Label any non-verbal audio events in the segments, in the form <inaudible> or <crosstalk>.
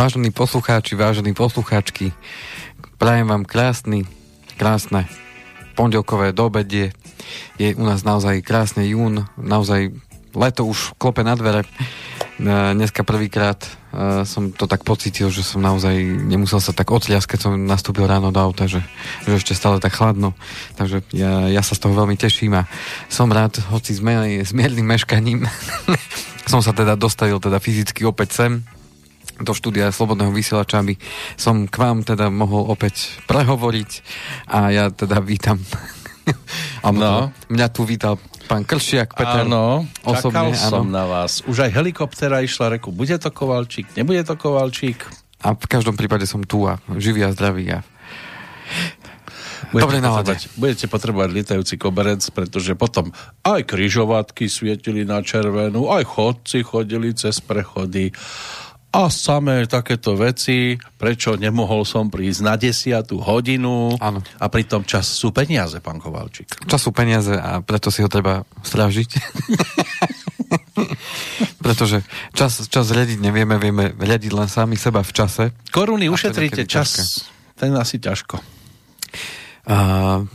Vážení poslucháči, vážení poslucháčky, prajem vám krásny, krásne pondelkové dobedie. Je u nás naozaj krásny jún, naozaj leto už klope na dvere. Dneska prvýkrát uh, som to tak pocitil, že som naozaj nemusel sa tak otliasť, keď som nastúpil ráno do auta, že, že ešte stále tak chladno. Takže ja, ja sa z toho veľmi teším a som rád, hoci s, s miernym meškaním, <laughs> som sa teda dostavil teda fyzicky opäť sem do štúdia Slobodného vysielača, aby som k vám teda mohol opäť prehovoriť a ja teda vítam <laughs> no. Mňa tu vítal pán Kršiak, Peter. Áno, osobne, čakal som áno. na vás. Už aj helikoptera išla reku, bude to Kovalčík, nebude to Kovalčík? A v každom prípade som tu a živý a zdravý a Budete Dobre potrebovať, budete potrebovať lietajúci koberec, pretože potom aj kryžovatky svietili na červenú, aj chodci chodili cez prechody a samé takéto veci, prečo nemohol som prísť na desiatú hodinu ano. a pritom čas sú peniaze, pán Kovalčík. Čas sú peniaze a preto si ho treba strážiť. <laughs> Pretože čas, čas riadiť nevieme, vieme riadiť len sami seba v čase. Koruny ušetríte, čas ťažké. ten asi ťažko. Uh,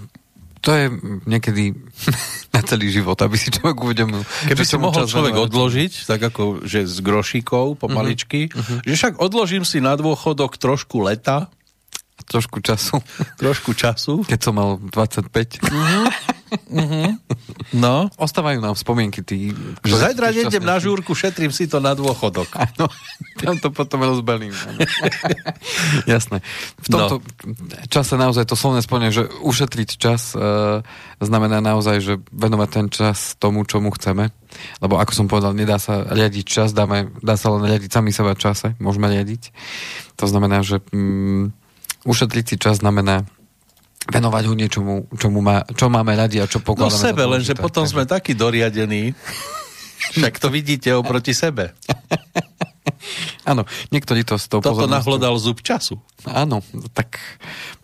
to je niekedy <laughs> na celý život, aby si človek uvedomil. Keby si mohol človek venovať. odložiť, tak ako že z grošíkov pomaličky, uh-huh. že však odložím si na dôchodok trošku leta. Trošku času. <laughs> Trošku času. Keď som mal 25. Uh-huh. Uh-huh. No. Ostávajú nám spomienky tí... Že zajtra nejdem na žúrku, šetrím si to na dôchodok. Áno, tam to potom rozbalím. <laughs> Jasné. V tomto no. čase naozaj to slovné spojenie, že ušetriť čas e, znamená naozaj, že venovať ten čas tomu, čomu chceme. Lebo ako som povedal, nedá sa riadiť čas, dáme, dá sa len riadiť sami seba čase, môžeme riadiť. To znamená, že mm, ušetriť si čas znamená venovať ho niečomu, čomu má, čo máme radi a čo pokladáme. No sebe, lenže potom sme takí doriadení, <laughs> však to vidíte oproti sebe. <laughs> Áno, niektorí to s tou Toto nahlodal zub času. Áno, tak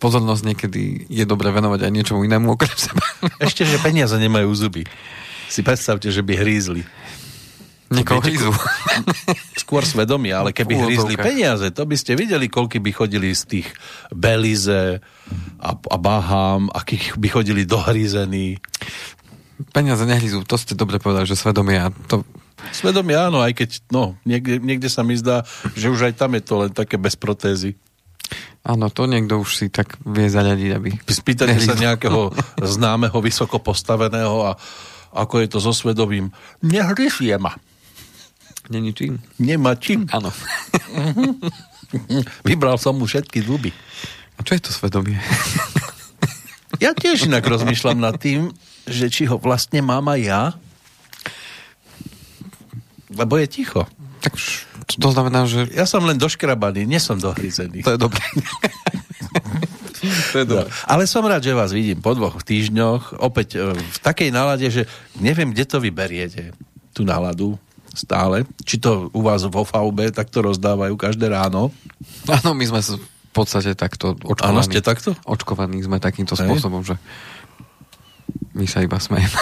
pozornosť niekedy je dobre venovať aj niečomu inému okrem seba. Ešte, že peniaze nemajú zuby. Si predstavte, že by hrízli. Niekoho hrízu. <laughs> Skôr svedomie, ale keby hrízli peniaze, to by ste videli, koľky by chodili z tých Belize a, a Bahám, akých by chodili dohrízení. Peniaze nehrízu, to ste dobre povedali, že svedomie a to Svedomie áno, aj keď no, niekde, niekde sa mi zdá, že už aj tam je to len také bez protézy. Áno, to niekto už si tak vie zaľadiť, aby... Spýtate sa nejakého <laughs> známeho, vysoko postaveného a ako je to so svedomím. Nehryzie ma. Není čím? Nemá čím. Áno. <laughs> Vybral som mu všetky zuby. A čo je to svedomie? ja tiež inak rozmýšľam nad tým, že či ho vlastne mám aj ja. Lebo je ticho. Tak to znamená, že... Ja som len doškrabaný, nie som dohryzený. To je dobré. <laughs> to je dobré. No, ale som rád, že vás vidím po dvoch týždňoch. Opäť e, v takej nálade, že neviem, kde to vyberiete. Tú náladu stále. Či to u vás vo VB takto rozdávajú každé ráno? Áno, my sme v podstate takto očkovaní. Áno, ste takto? Očkovaní sme takýmto Hej. spôsobom, že my sa iba smejeme.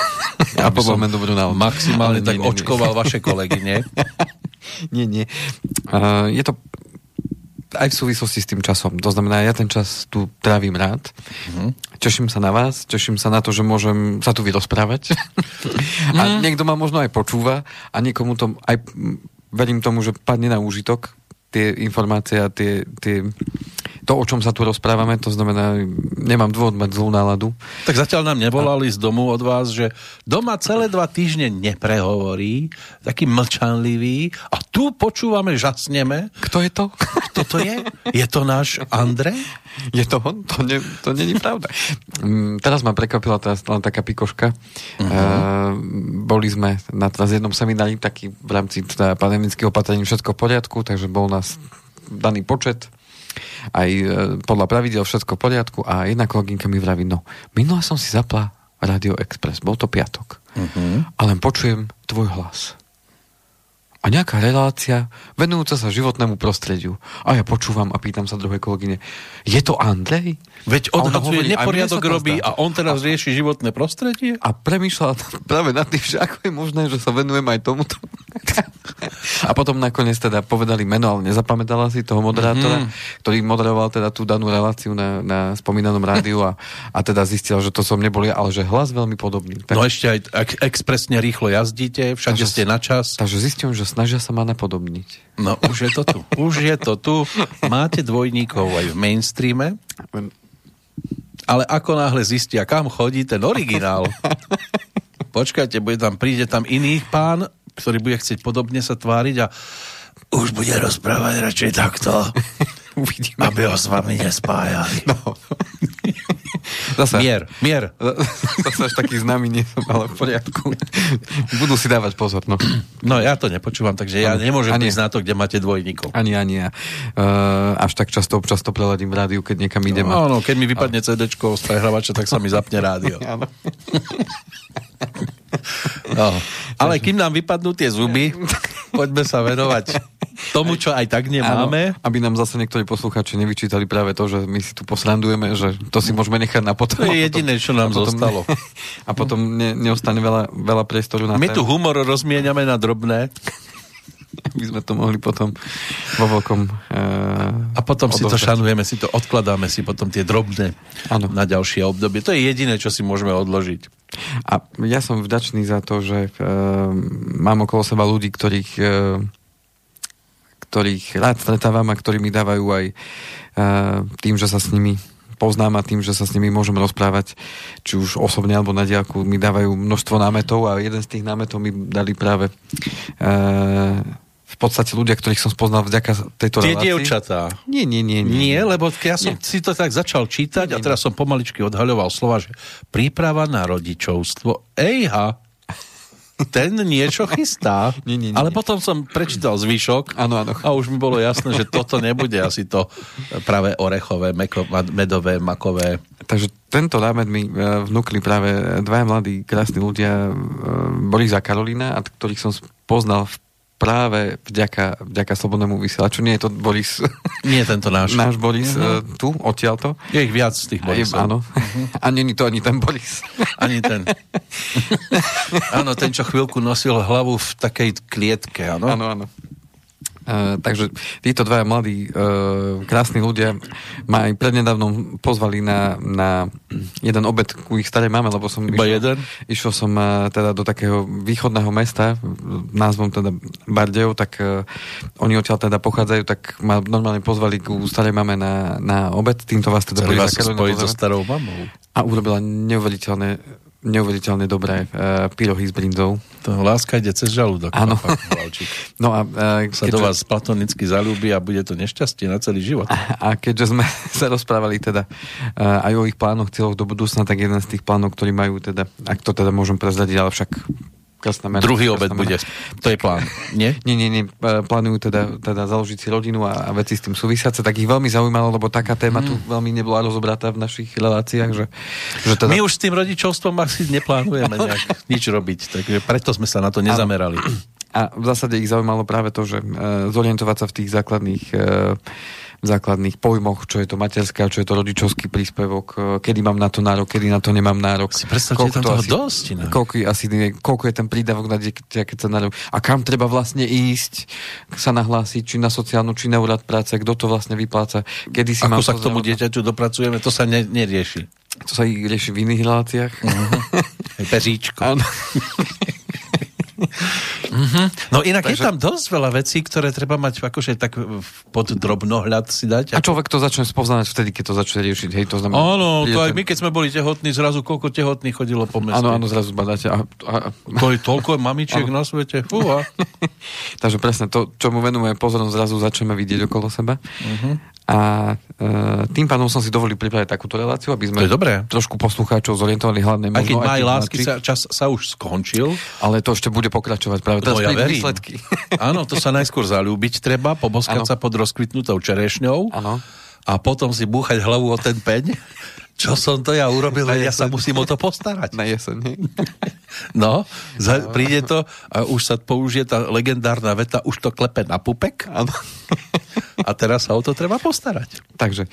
Ja povoláme dobrú náhodu. Maximálne tak nie, očkoval nie. vaše kolegy, nie? <laughs> nie, nie. Uh, je to aj v súvislosti s tým časom. To znamená, ja ten čas tu trávim rád. Uh-huh. Teším sa na vás, teším sa na to, že môžem sa tu vyrozprávať. uh-huh. a niekto ma možno aj počúva a niekomu to aj verím tomu, že padne na úžitok tie informácie a tie, tie, to, o čom sa tu rozprávame, to znamená, nemám dôvod mať zlú náladu. Tak zatiaľ nám nevolali z domu od vás, že doma celé dva týždne neprehovorí, taký mlčanlivý a tu počúvame, žasneme. Kto je to? Kto to je? Je to náš Andrej? Je to on? To, ne, to není pravda. Mm, teraz ma prekvapila teraz len taká pikoška. Uh-huh. Uh, boli sme na teraz jednom seminári, taký v rámci teda pandemických opatrení všetko v poriadku, takže bol nás daný počet aj uh, podľa pravidel všetko v poriadku a jedna kolegynka mi vraví, no, minule som si zapla Radio Express, bol to piatok. Uh-huh. A len počujem tvoj hlas a nejaká relácia venujúca sa životnému prostrediu. A ja počúvam a pýtam sa druhej kolegyne, je to Andrej? Veď odhadzuje neporiadok robí a on teraz a, rieši životné prostredie? A premýšľa práve nad tým, že ako je možné, že sa venujem aj tomuto. A potom nakoniec teda povedali meno, ale nezapamätala si toho moderátora, mm-hmm. ktorý moderoval teda tú danú reláciu na, na spomínanom rádiu a, a teda zistil, že to som nebol ja, ale že hlas veľmi podobný. Tak... No ešte aj ak expresne rýchlo jazdíte, všade takže, ste na čas. Takže zistím, že snažia sa ma napodobniť. No už je to tu. <laughs> Už je to tu. Máte dvojníkov aj v mainstreame. Ale ako náhle zistia, kam chodí ten originál, <laughs> počkajte, bude tam, príde tam iný pán, ktorý bude chcieť podobne sa tváriť a už bude rozprávať radšej takto. Uvidíme. <laughs> Aby ho s vami nespájali. No. Zase, mier, mier. <laughs> Zase až taký známy nie som, ale v poriadku. Budú si dávať pozor, no. No ja to nepočúvam, takže ja nemôžem ani, na to, kde máte dvojníkov. Ani, ani ja. Uh, až tak často, občas to preladím v rádiu, keď niekam idem. No, no, keď mi vypadne CD z prehrávača, tak sa mi zapne rádio. <laughs> No. Ale kým nám vypadnú tie zuby, <laughs> poďme sa venovať tomu, čo aj tak nemáme. Áno, aby nám zase niektorí posluchači nevyčítali práve to, že my si tu posrandujeme, že to si môžeme nechať na potom. To je jediné, čo nám a potom, zostalo. <laughs> A potom ne, neostane veľa, veľa priestoru na My tu humor rozmieniame na drobné. <laughs> aby sme to mohli potom vo veľkom uh, A potom odovzdať. si to šanujeme, si to odkladáme si potom tie drobné ano. na ďalšie obdobie. To je jediné, čo si môžeme odložiť. A ja som vďačný za to, že uh, mám okolo seba ľudí, ktorých uh, ktorých rád stretávam a ktorí mi dávajú aj uh, tým, že sa s nimi poznám a tým, že sa s nimi môžem rozprávať, či už osobne alebo na diálku, mi dávajú množstvo námetov a jeden z tých námetov mi dali práve uh, v podstate ľudia, ktorých som spoznal vďaka tejto Tie relácii. dievčatá. Nie, nie, nie, nie. Nie, lebo ja som nie. si to tak začal čítať nie, a teraz som pomaličky odhaľoval slova, že príprava na rodičovstvo. Ejha, ten niečo chystá. <laughs> nie, nie, nie, ale potom som prečítal zvyšok ano, ano. a už mi bolo jasné, že toto nebude asi to práve orechové, meko, medové, makové. Takže tento námed mi e, vnúkli práve dvaja mladí, krásni ľudia, e, Boris a Karolina, ktorých som poznal v práve vďaka, vďaka Slobodnému vysielaču. Nie je to Boris... Nie je tento náš. Náš Boris uh-huh. tu, odtiaľto. Je ich viac z tých Borisov. Áno. Uh-huh. A není to ani ten Boris. Ani ten. <laughs> áno, ten, čo chvíľku nosil hlavu v takej klietke, áno? Áno, áno. Uh, takže títo dvaja mladí, uh, krásni ľudia ma aj prednedávnom pozvali na, na jeden obed ku ich starej mame, lebo som Iba išiel, jeden? išiel som uh, teda do takého východného mesta, názvom teda Bardejov, tak uh, oni odtiaľ teda pochádzajú, tak ma normálne pozvali ku starej mame na, na obed, týmto vás teda vás spojiť so starou mamou. A urobila neuveriteľné neuveriteľne dobré uh, pyrohy s brinzou. To láska ide cez žalúdok. Áno. <laughs> no a, uh, sa do vás platonicky zalúbi a bude to nešťastie na celý život. A, a keďže sme <laughs> sa rozprávali teda uh, aj o ich plánoch cieľoch do budúcna, tak jeden z tých plánov, ktorí majú teda, ak to teda môžem prezradiť, ale však Mena. Druhý obed bude. To je plán, nie? Nie, nie, nie. Plánujú teda, teda založiť si rodinu a, a veci s tým súvisiace. Tak ich veľmi zaujímalo, lebo taká téma mm. tu veľmi nebola rozobratá v našich reláciách. Že, že teda... My už s tým rodičovstvom asi neplánujeme <laughs> nejak nič robiť. Takže preto sme sa na to nezamerali. A v zásade ich zaujímalo práve to, že e, zorientovať sa v tých základných e, základných pojmoch, čo je to materská, čo je to rodičovský príspevok, e, kedy mám na to nárok, kedy na to nemám nárok. Si predstavte, koľko je tam toho asi, dosť. Ne? Koľko, asi, koľko je ten prídavok na dieťa, keď sa nárok. A kam treba vlastne ísť, sa nahlásiť, či na sociálnu, či na úrad práce, kto to vlastne vypláca, kedy si Ako mám sa k tomu dieťaťu dopracujeme, to sa ne, nerieši. To sa rieši v iných reláciách. <laughs> Uh-huh. Peříčko. <laughs> Mm-hmm. No inak Takže... je tam dosť veľa vecí, ktoré treba mať akože tak pod drobnohľad si dať. A človek to začne spoznať vtedy, keď to začne riešiť. Hej, to znamená, áno, to aj my, keď sme boli tehotní, zrazu koľko tehotných chodilo po meste. Áno, áno, zrazu badáte. A, a... To je toľko mamičiek áno. na svete. Fúha. <laughs> Takže presne to, čo mu venujeme pozornosť, zrazu začneme vidieť okolo seba. Uh-huh. A e, tým pádom som si dovolil pripraviť takúto reláciu, aby sme to je dobré. trošku poslucháčov zorientovali hlavne. Aj keď maj lásky sa, čas sa už skončil. Ale to ešte bude pokračovať práve teraz no, ja výsledky. <laughs> Áno, to sa najskôr zalúbiť treba, poboskať ano. sa pod rozkvitnutou čerešňou. Áno. A potom si búchať hlavu o ten peň. Čo som to ja urobil, ja sa musím o to postarať. Na jeseň. <laughs> No, za, príde to a už sa použije tá legendárna veta, už to klepe na pupek. Áno. <laughs> A teraz sa o to treba postarať. Takže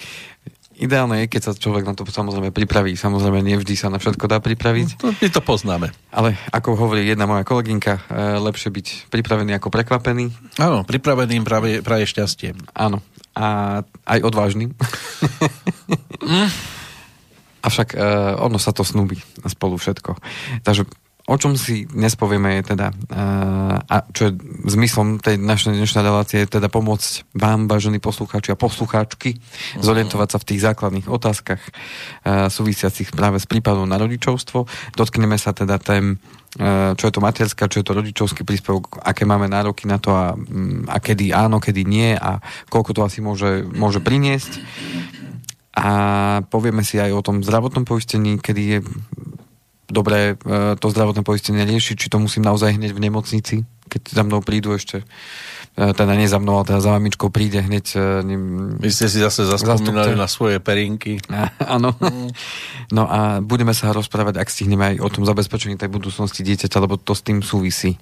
Ideálne je, keď sa človek na to samozrejme pripraví. Samozrejme, nevždy sa na všetko dá pripraviť. No, my to poznáme. Ale ako hovorí jedna moja kolegynka, e, lepšie byť pripravený ako prekvapený. Áno, pripraveným práve, práve šťastie. Áno. A aj odvážny. <laughs> mm. Avšak uh, ono sa to snúbi spolu všetko. Takže o čom si dnes povieme je teda, uh, a čo je zmyslom tej našej dnešnej relácie, je teda pomôcť vám, vážení poslucháči a poslucháčky, uh-huh. zorientovať sa v tých základných otázkach uh, súvisiacich práve s prípadom na rodičovstvo. Dotkneme sa teda tém, uh, čo je to materská, čo je to rodičovský príspevok, aké máme nároky na to a, um, a kedy áno, kedy nie a koľko to asi môže, môže priniesť. A povieme si aj o tom zdravotnom poistení, kedy je dobre e, to zdravotné poistenie riešiť, či to musím naozaj hneď v nemocnici, keď za mnou prídu ešte e, teda nie za mnou, ale teda za mamičkou príde hneď... E, Vy ste si zase zaspomínali na svoje perinky. Áno. Mm. <laughs> No a budeme sa rozprávať, ak stihneme aj o tom zabezpečení tej budúcnosti dieťaťa, lebo to s tým súvisí.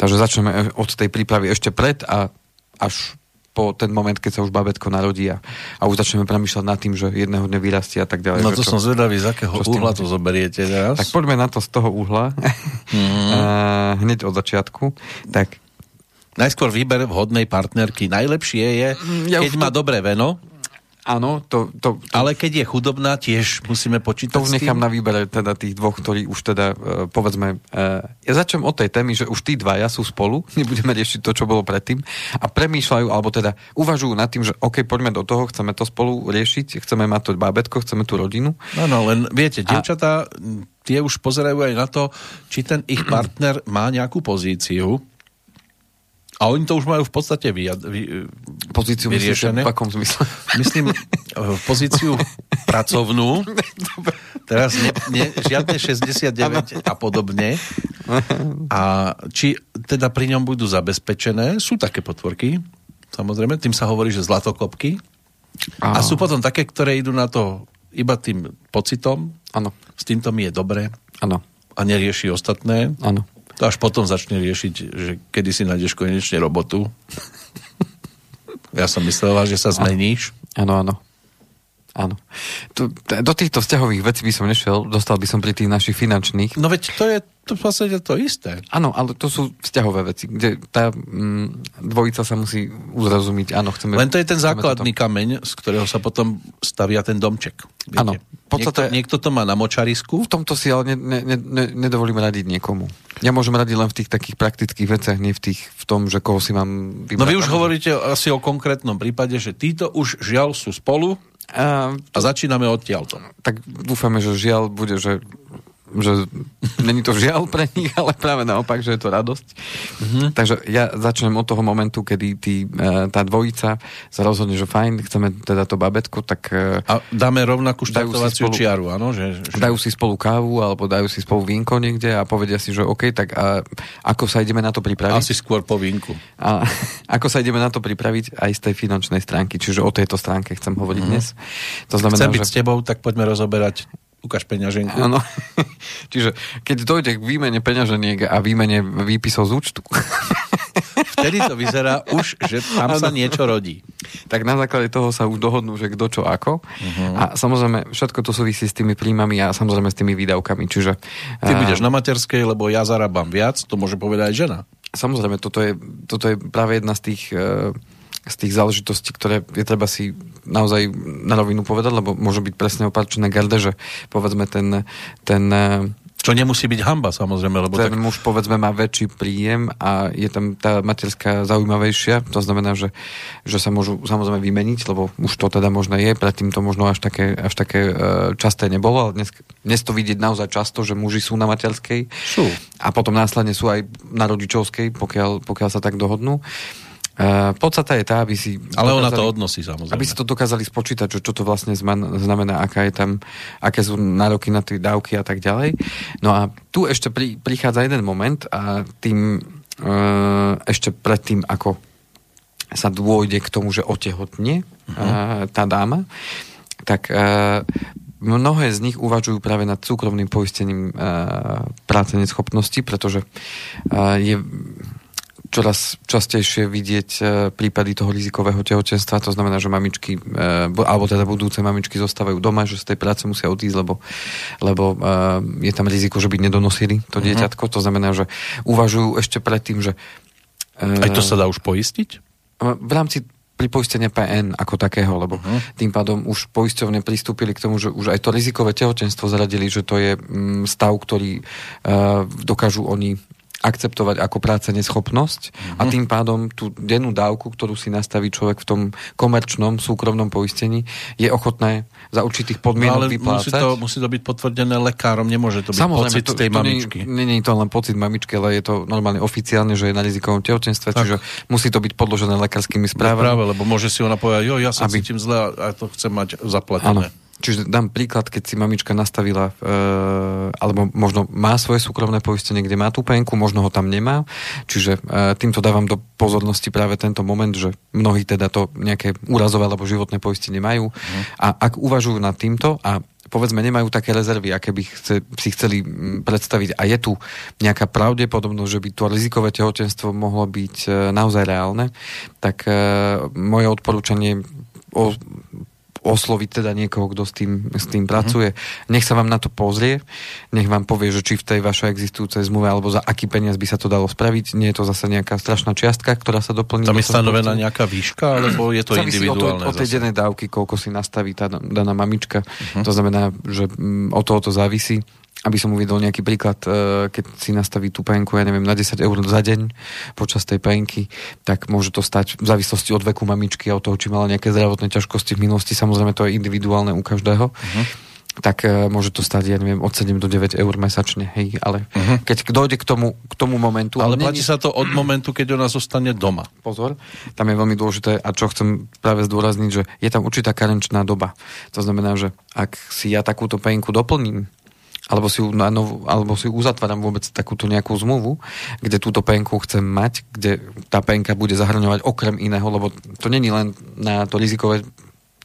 Takže začneme od tej prípravy ešte pred a až po ten moment, keď sa už babetko narodí a, a už začneme premýšľať nad tým, že jedného dňa vyrastie a tak ďalej. No to čo, som zvedavý, z akého uhla to zoberiete teraz? Tak poďme na to z toho uhla. <laughs> Mm-hmm. hneď od začiatku. Tak Najskôr výber vhodnej partnerky. Najlepšie je, mm, ja keď má to... dobré veno, Áno, to, to, to... Ale keď je chudobná, tiež musíme počítať To už nechám na výbere teda tých dvoch, ktorí už teda, uh, povedzme, uh, ja začnem od tej témy, že už tí dvaja sú spolu, <laughs> nebudeme riešiť to, čo bolo predtým, a premýšľajú, alebo teda uvažujú nad tým, že OK, poďme do toho, chceme to spolu riešiť, chceme mať to bábetko, chceme tú rodinu. No, no, len viete, dievčatá, a... tie už pozerajú aj na to, či ten ich partner má nejakú pozíciu, a oni to už majú v podstate vy, vy, pozíciu vyriešené. v akom zmysle? Myslím eh, pozíciu pracovnú. Teraz ne, ne, žiadne 69 a podobne. A či teda pri ňom budú zabezpečené, sú také potvorky, samozrejme, tým sa hovorí, že zlatoklopky. A sú potom také, ktoré idú na to iba tým pocitom. Áno. S týmto mi je dobre. Áno. A nerieši ostatné. Áno. To až potom začne riešiť, že kedy si nájdeš konečne robotu. Ja som myslela, že sa zmeníš. Áno, áno. Áno. Tu, do týchto vzťahových vecí by som nešiel, dostal by som pri tých našich finančných. No veď to je to v podstate to isté. Áno, ale to sú vzťahové veci, kde tá mm, dvojica sa musí uzrozumiť. Áno, chceme... Len to je ten základný toto. kameň, z ktorého sa potom stavia ten domček. Áno. Podstate... Niekto, niekto to má na močarisku. V tomto si ale ne, ne, ne, nedovolíme radiť niekomu. Ja môžem radiť len v tých takých praktických veciach, nie v, tých, v tom, že koho si mám vybrať. No vy už hovoríte asi o konkrétnom prípade, že títo už žiaľ sú spolu a, a začíname odtiaľto. Tak dúfame, že žiaľ bude, že že není to žiaľ pre nich, ale práve naopak, že je to radosť. Mm-hmm. Takže ja začnem od toho momentu, kedy tí, e, tá dvojica sa rozhodne, že fajn, chceme teda to babetko, tak... E, A dáme rovnakú štartovaciu spolu, čiaru, áno? Že, že... Dajú si spolu kávu, alebo dajú si spolu vínko niekde a povedia si, že OK, tak a ako sa ideme na to pripraviť? Asi skôr po vínku. A <laughs> ako sa ideme na to pripraviť aj z tej finančnej stránky, čiže o tejto stránke chcem hovoriť mm-hmm. dnes. To znamená, Chcem byť že... s tebou, tak poďme rozoberať ukáž peňaženku. Áno. <laughs> Čiže keď dojde k výmene peňaženiek a výmene výpisov z účtu. <laughs> Vtedy to vyzerá už, že tam ano. sa niečo rodí. Tak na základe toho sa už dohodnú, že kto čo ako. Uh-huh. A samozrejme, všetko to súvisí s tými príjmami a samozrejme s tými výdavkami. Čiže, Ty uh, budeš na materskej, lebo ja zarábam viac, to môže povedať aj žena. Samozrejme, toto je, toto je práve jedna z tých uh, z tých záležitostí, ktoré je treba si naozaj na rovinu povedať, lebo môže byť presne opačné garde, že povedzme ten, ten čo nemusí byť hamba, samozrejme. Lebo ten tak... muž, povedzme, má väčší príjem a je tam tá materská zaujímavejšia. To znamená, že, že sa môžu samozrejme vymeniť, lebo už to teda možno je. Predtým to možno až také, až také uh, časté nebolo, ale dnes, dnes to vidieť naozaj často, že muži sú na materskej. Sú. A potom následne sú aj na rodičovskej, pokiaľ, pokiaľ sa tak dohodnú. Uh, podstata je tá, aby si... Ale dokázali, ona to odnosí, samozrejme. Aby si to dokázali spočítať, že čo to vlastne znamená, aká je tam, aké sú nároky na tie dávky a tak ďalej. No a tu ešte pri, prichádza jeden moment a tým uh, ešte predtým, ako sa dôjde k tomu, že otehotne uh-huh. uh, tá dáma, tak uh, mnohé z nich uvažujú práve nad súkromným poistením práce neschopnosti, pretože je čoraz častejšie vidieť e, prípady toho rizikového tehotenstva, to znamená, že mamičky, e, alebo teda budúce mamičky zostávajú doma, že z tej práce musia odísť, lebo, lebo je tam riziko, že by nedonosili to uh-huh. dieťatko. To znamená, že uvažujú ešte predtým, že... Aj to sa dá už poistiť? V rámci pri poistenia PN ako takého, lebo uh-huh. tým pádom už poisťovne pristúpili k tomu, že už aj to rizikové tehotenstvo zaradili, že to je mm, stav, ktorý uh, dokážu oni akceptovať ako práce neschopnosť mm-hmm. a mhm. tým pádom tú dennú dávku, ktorú si nastaví človek v tom komerčnom, súkromnom poistení, je ochotné za určitých podmienok no, ale vyplácať. Musí to, musí to byť potvrdené lekárom, nemôže to byť Samozrejme, pocit to, tej to mamičky. Je to len pocit mamičky, ale je to normálne oficiálne, že je na rizikovom tehotenstve, tak. čiže musí to byť podložené lekárskymi správami. Práve, lebo môže si ona povedať, jo, ja sa aby... cítim zle a to chcem mať zaplatené. Ano. Čiže dám príklad, keď si mamička nastavila, e, alebo možno má svoje súkromné poistenie, kde má tú penku, možno ho tam nemá. Čiže e, týmto dávam do pozornosti práve tento moment, že mnohí teda to nejaké úrazové alebo životné poistenie majú. Mm. A ak uvažujú nad týmto a povedzme nemajú také rezervy, aké by chce, si chceli predstaviť a je tu nejaká pravdepodobnosť, že by to rizikové tehotenstvo mohlo byť e, naozaj reálne, tak e, moje odporúčanie o osloviť teda niekoho, kto s tým, s tým pracuje. Uh-huh. Nech sa vám na to pozrie, nech vám povie, že či v tej vašej existujúcej zmluve alebo za aký peniaz by sa to dalo spraviť. Nie je to zase nejaká strašná čiastka, ktorá sa doplní. Tam je stanovená nejaká výška, alebo je to Závisí individuálne? O, to, o tej dennej dávky, koľko si nastaví tá daná mamička. Uh-huh. To znamená, že mm, o toho to závisí aby som uvedol nejaký príklad, e, keď si nastaví tú penku, ja neviem, na 10 eur za deň počas tej penky, tak môže to stať v závislosti od veku mamičky a od toho, či mala nejaké zdravotné ťažkosti v minulosti, samozrejme to je individuálne u každého. Uh-huh tak uh, môže to stať, ja neviem, od 7 do 9 eur mesačne, hej, ale uh-huh. keď dojde k tomu, k tomu momentu... Ale platí sa to od momentu, keď ona zostane doma. Pozor, tam je veľmi dôležité a čo chcem práve zdôrazniť, že je tam určitá karenčná doba. To znamená, že ak si ja takúto penku doplním, alebo si, na nov, alebo si uzatváram vôbec takúto nejakú zmluvu, kde túto penku chcem mať, kde tá penka bude zahrňovať okrem iného, lebo to není len na to rizikové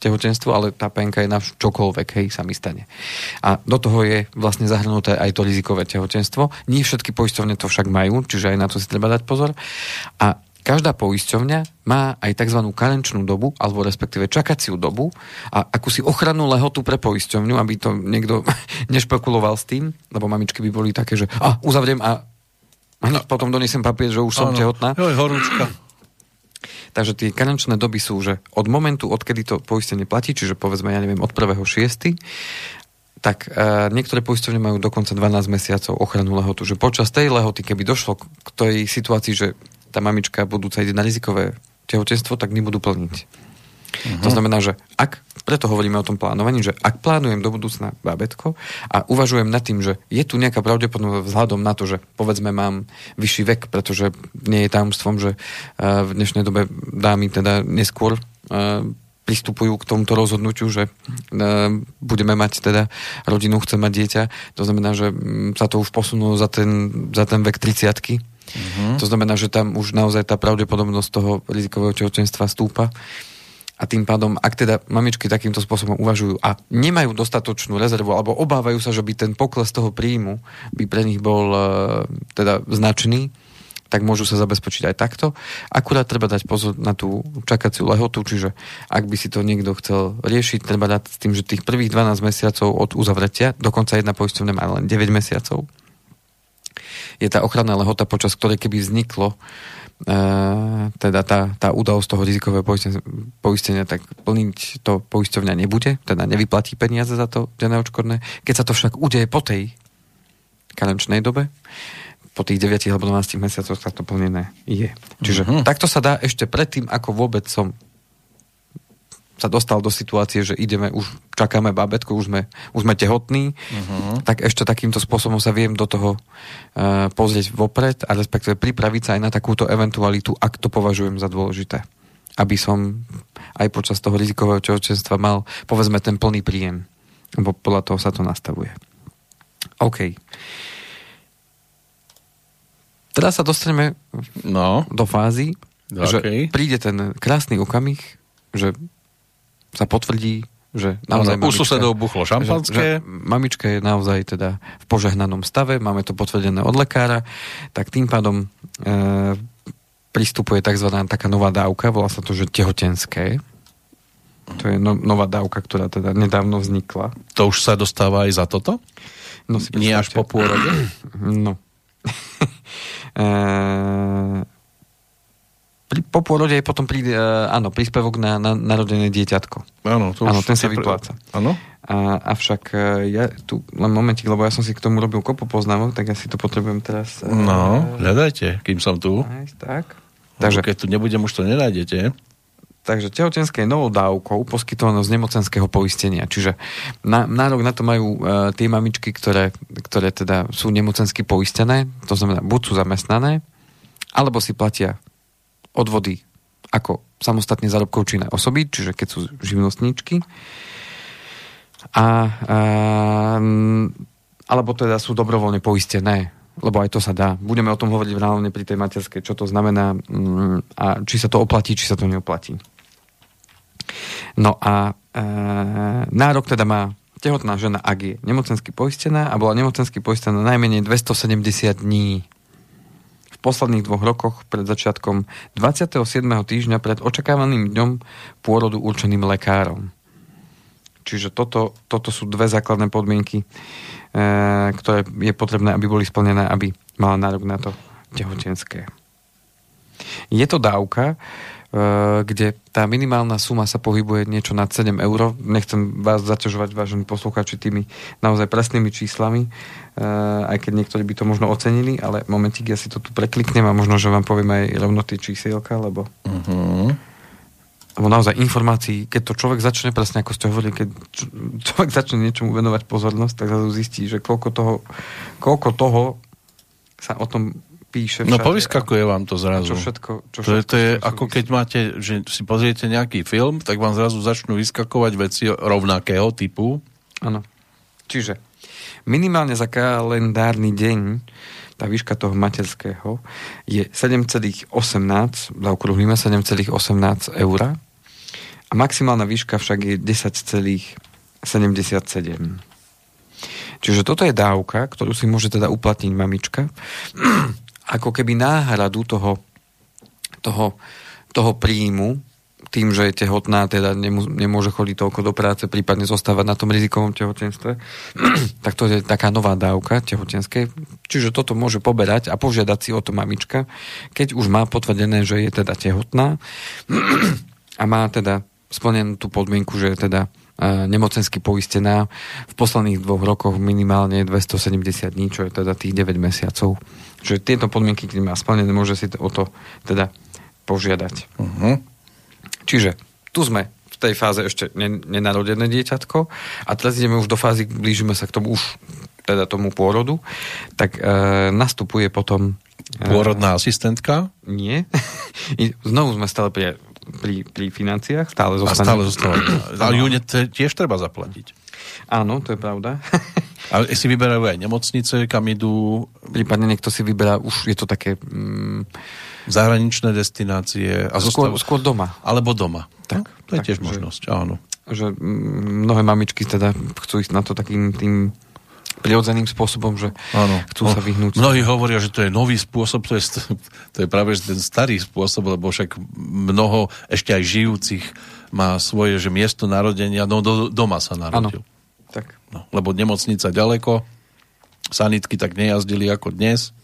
tehotenstvo, ale tá penka je na čokoľvek, hej, sa mi stane. A do toho je vlastne zahrnuté aj to rizikové tehotenstvo. Nie všetky poisťovne to však majú, čiže aj na to si treba dať pozor. A každá poisťovňa má aj tzv. karenčnú dobu, alebo respektíve čakaciu dobu a akúsi ochrannú lehotu pre poisťovňu, aby to niekto <laughs> nešpekuloval s tým, lebo mamičky by boli také, že a uzavriem a hneď potom donesem papier, že už som ano. tehotná. Jo, horúčka. Takže tie karenčné doby sú, že od momentu, odkedy to poistenie platí, čiže povedzme, ja neviem, od 1.6., tak e, niektoré poisťovne majú dokonca 12 mesiacov ochranu lehotu, že počas tej lehoty, keby došlo k tej situácii, že tá mamička budúca ide na rizikové tehotenstvo, tak nebudú plniť. Uh-huh. To znamená, že ak, preto hovoríme o tom plánovaní, že ak plánujem do budúcna bábetko a uvažujem nad tým, že je tu nejaká pravdepodobnosť vzhľadom na to, že povedzme mám vyšší vek, pretože nie je tajomstvom, že uh, v dnešnej dobe dámy teda neskôr uh, pristupujú k tomuto rozhodnutiu, že uh, budeme mať teda rodinu, chce mať dieťa. To znamená, že um, sa to už posunulo za ten, za ten vek 30 Uh-huh. To znamená, že tam už naozaj tá pravdepodobnosť toho rizikového tehotenstva stúpa. A tým pádom, ak teda mamičky takýmto spôsobom uvažujú a nemajú dostatočnú rezervu alebo obávajú sa, že by ten pokles toho príjmu by pre nich bol uh, teda značný, tak môžu sa zabezpečiť aj takto. Akurát treba dať pozor na tú čakaciu lehotu, čiže ak by si to niekto chcel riešiť, treba dať s tým, že tých prvých 12 mesiacov od uzavretia, dokonca jedna poisťovňa má len 9 mesiacov, je tá ochranná lehota, počas ktorej keby vzniklo e, teda tá, tá udalosť toho rizikového poistenia, poistenia, tak plniť to poisťovňa nebude, teda nevyplatí peniaze za to denné odškodné. Keď sa to však udeje po tej karenčnej dobe, po tých 9 alebo 12 mesiacoch sa to plnené je. Čiže uh-huh. takto sa dá ešte predtým, ako vôbec som sa dostal do situácie, že ideme, už čakáme babetko, už sme, už sme tehotní, uh-huh. tak ešte takýmto spôsobom sa viem do toho uh, pozrieť vopred a respektíve pripraviť sa aj na takúto eventualitu, ak to považujem za dôležité. Aby som aj počas toho rizikového tehotenstva mal, povedzme, ten plný príjem. Lebo podľa toho sa to nastavuje. OK. Teraz sa dostaneme no. do fázy, okay. že príde ten krásny okamih, že sa potvrdí, že naozaj no, u susedov buchlo šampanské. Že, že mamička je naozaj teda v požehnanom stave, máme to potvrdené od lekára, tak tým pádom e, pristupuje tzv. taká nová dávka, volá sa to, že tehotenské. To je no, nová dávka, ktorá teda nedávno vznikla. To už sa dostáva aj za toto? No si Nie až po pôrode? No. eee <laughs> pri, po pôrode je potom pri, uh, áno, príspevok na, na narodené dieťatko. Áno, to áno ten sa vypláca. Áno. A, avšak uh, ja tu len momentík, lebo ja som si k tomu robil kopu poznámok, tak ja si to potrebujem teraz... Uh, no, hľadajte, kým som tu. Aj, tak. Takže, keď tu nebudem, už to nenájdete. Takže tehotenské novou dávkou poskytovanou z nemocenského poistenia. Čiže na, nárok na to majú uh, tie mamičky, ktoré, ktoré teda sú nemocensky poistené, to znamená, buď sú zamestnané, alebo si platia odvody ako samostatne zárobkov činné osoby, čiže keď sú živnostníčky. A, a, alebo teda sú dobrovoľne poistené, lebo aj to sa dá. Budeme o tom hovoriť hlavne pri tej materskej, čo to znamená mm, a či sa to oplatí, či sa to neoplatí. No a e, nárok teda má tehotná žena, ak je nemocensky poistená a bola nemocensky poistená najmenej 270 dní posledných dvoch rokoch pred začiatkom 27. týždňa pred očakávaným dňom pôrodu určeným lekárom. Čiže toto, toto sú dve základné podmienky, e, ktoré je potrebné, aby boli splnené, aby mala nárok na to tehotenské. Je to dávka, kde tá minimálna suma sa pohybuje niečo nad 7 eur. Nechcem vás zaťažovať, vážení poslucháči, tými naozaj presnými číslami, eh, aj keď niektorí by to možno ocenili, ale momentík ja si to tu prekliknem a možno, že vám poviem aj rovno tie čísielka, lebo... Uh-huh. Lebo naozaj informácií, keď to človek začne, presne ako ste hovorili, keď človek začne niečomu venovať pozornosť, tak zase zistí, že koľko toho, koľko toho sa o tom píše no, všade. No povyskakuje vám to zrazu. Čo všetko, čo všetko, to, je, to je ako keď máte, že si pozriete nejaký film, tak vám zrazu začnú vyskakovať veci rovnakého typu. Áno. Čiže minimálne za kalendárny deň tá výška toho materského je 7,18, zaokrúhlime 7,18 eur a maximálna výška však je 10,77. Čiže toto je dávka, ktorú si môže teda uplatniť mamička ako keby náhradu toho, toho, toho príjmu, tým, že je tehotná, teda nemôže chodiť toľko do práce, prípadne zostávať na tom rizikovom tehotenstve, <clears throat> tak to je taká nová dávka tehotenskej. Čiže toto môže poberať a požiadať si o to mamička, keď už má potvrdené, že je teda tehotná <clears throat> a má teda splnenú tú podmienku, že je teda nemocensky poistená v posledných dvoch rokoch minimálne 270 dní, čo je teda tých 9 mesiacov. Čiže tieto podmienky, keď má splnené, môže si o to teda požiadať. Uh-huh. Čiže tu sme v tej fáze ešte nenarodené dieťatko a teraz ideme už do fázy, blížime sa k tomu už teda tomu pôrodu, tak e, nastupuje potom... E, Pôrodná asistentka? Nie. <laughs> Znovu sme stále pri pri, pri financiách stále zostane. <clears throat> A stále zostane. Ale ju tiež treba zaplatiť. Áno, to je pravda. <laughs> Ale si vyberajú aj nemocnice, kam idú... Prípadne niekto si vyberá, už je to také... Mm, zahraničné destinácie. A skôr, skôr doma. Alebo doma. Tak, no, to je tak, tiež že, možnosť, áno. Že mnohé mamičky teda chcú ísť na to takým tým prirodzeným spôsobom, že ano. chcú no, sa vyhnúť. Mnohí hovoria, že to je nový spôsob, to je, to je práve ten starý spôsob, lebo však mnoho ešte aj žijúcich má svoje, že miesto narodenia, no do, doma sa narodil. Ano. Tak. No, lebo nemocnica ďaleko, sanitky tak nejazdili ako dnes,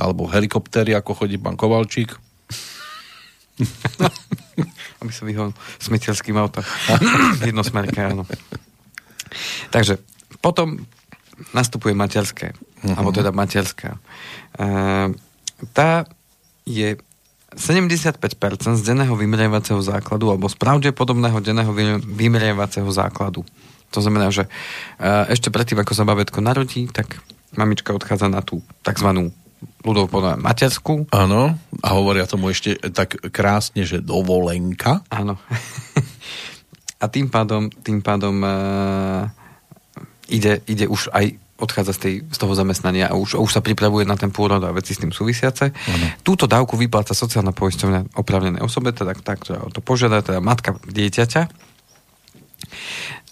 alebo helikoptéry, ako chodí pán Kovalčík. <laughs> Aby sa vyhol smiteľským autom. <clears throat> Jednosmerke, áno. Takže potom nastupuje materské, uh-huh. alebo teda materská. E, tá je 75% z denného vymerievacieho základu alebo z pravdepodobného denného vymerievacieho základu. To znamená, že e, ešte predtým, ako sa babetko narodí, tak mamička odchádza na tú tzv. ľudov povedať materskú. Áno, a hovoria tomu ešte tak krásne, že dovolenka. Áno. <laughs> a tým pádom, tým pádom e, ide, ide už aj odchádza z, tej, z toho zamestnania a už, už sa pripravuje na ten pôrod a veci s tým súvisiace. Ano. Túto dávku vypláca sociálna poisťovňa opravnené osobe, teda tá, ktorá to požiada, teda matka dieťaťa,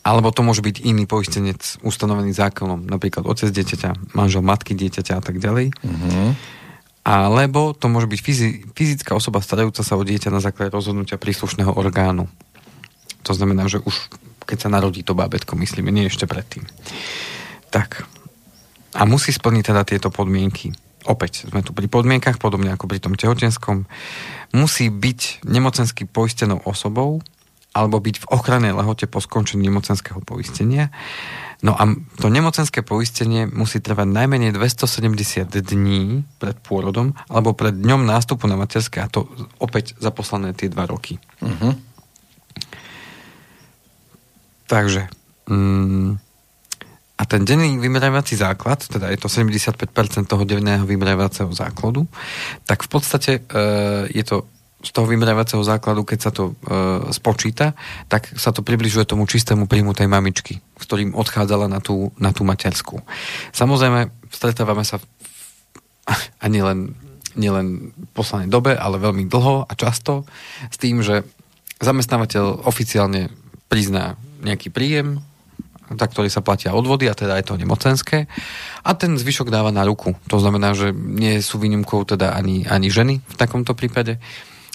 alebo to môže byť iný poistenec ustanovený zákonom, napríklad otec dieťaťa, manžel matky dieťaťa a tak ďalej. Uh-huh. alebo to môže byť fyzická osoba starajúca sa o dieťa na základe rozhodnutia príslušného orgánu. To znamená, že už keď sa narodí to bábetko, myslíme, nie ešte predtým. Tak. A musí splniť teda tieto podmienky. Opäť sme tu pri podmienkach, podobne ako pri tom tehotenskom. Musí byť nemocensky poistenou osobou alebo byť v ochrannej lehote po skončení nemocenského poistenia No a to nemocenské poistenie musí trvať najmenej 270 dní pred pôrodom alebo pred dňom nástupu na materské a to opäť za posledné tie dva roky. Uh-huh. Takže mm, a ten denný vymerávací základ, teda je to 75% toho denného vymerávacieho základu, tak v podstate e, je to z toho vymerávacieho základu, keď sa to e, spočíta, tak sa to približuje tomu čistému príjmu tej mamičky, s ktorým odchádzala na tú, na tú materskú. Samozrejme, stretávame sa a nielen, nielen v poslednej dobe, ale veľmi dlho a často s tým, že zamestnávateľ oficiálne prizná nejaký príjem, za ktorý sa platia odvody, a teda aj to nemocenské. A ten zvyšok dáva na ruku. To znamená, že nie sú výnimkou teda ani, ani ženy v takomto prípade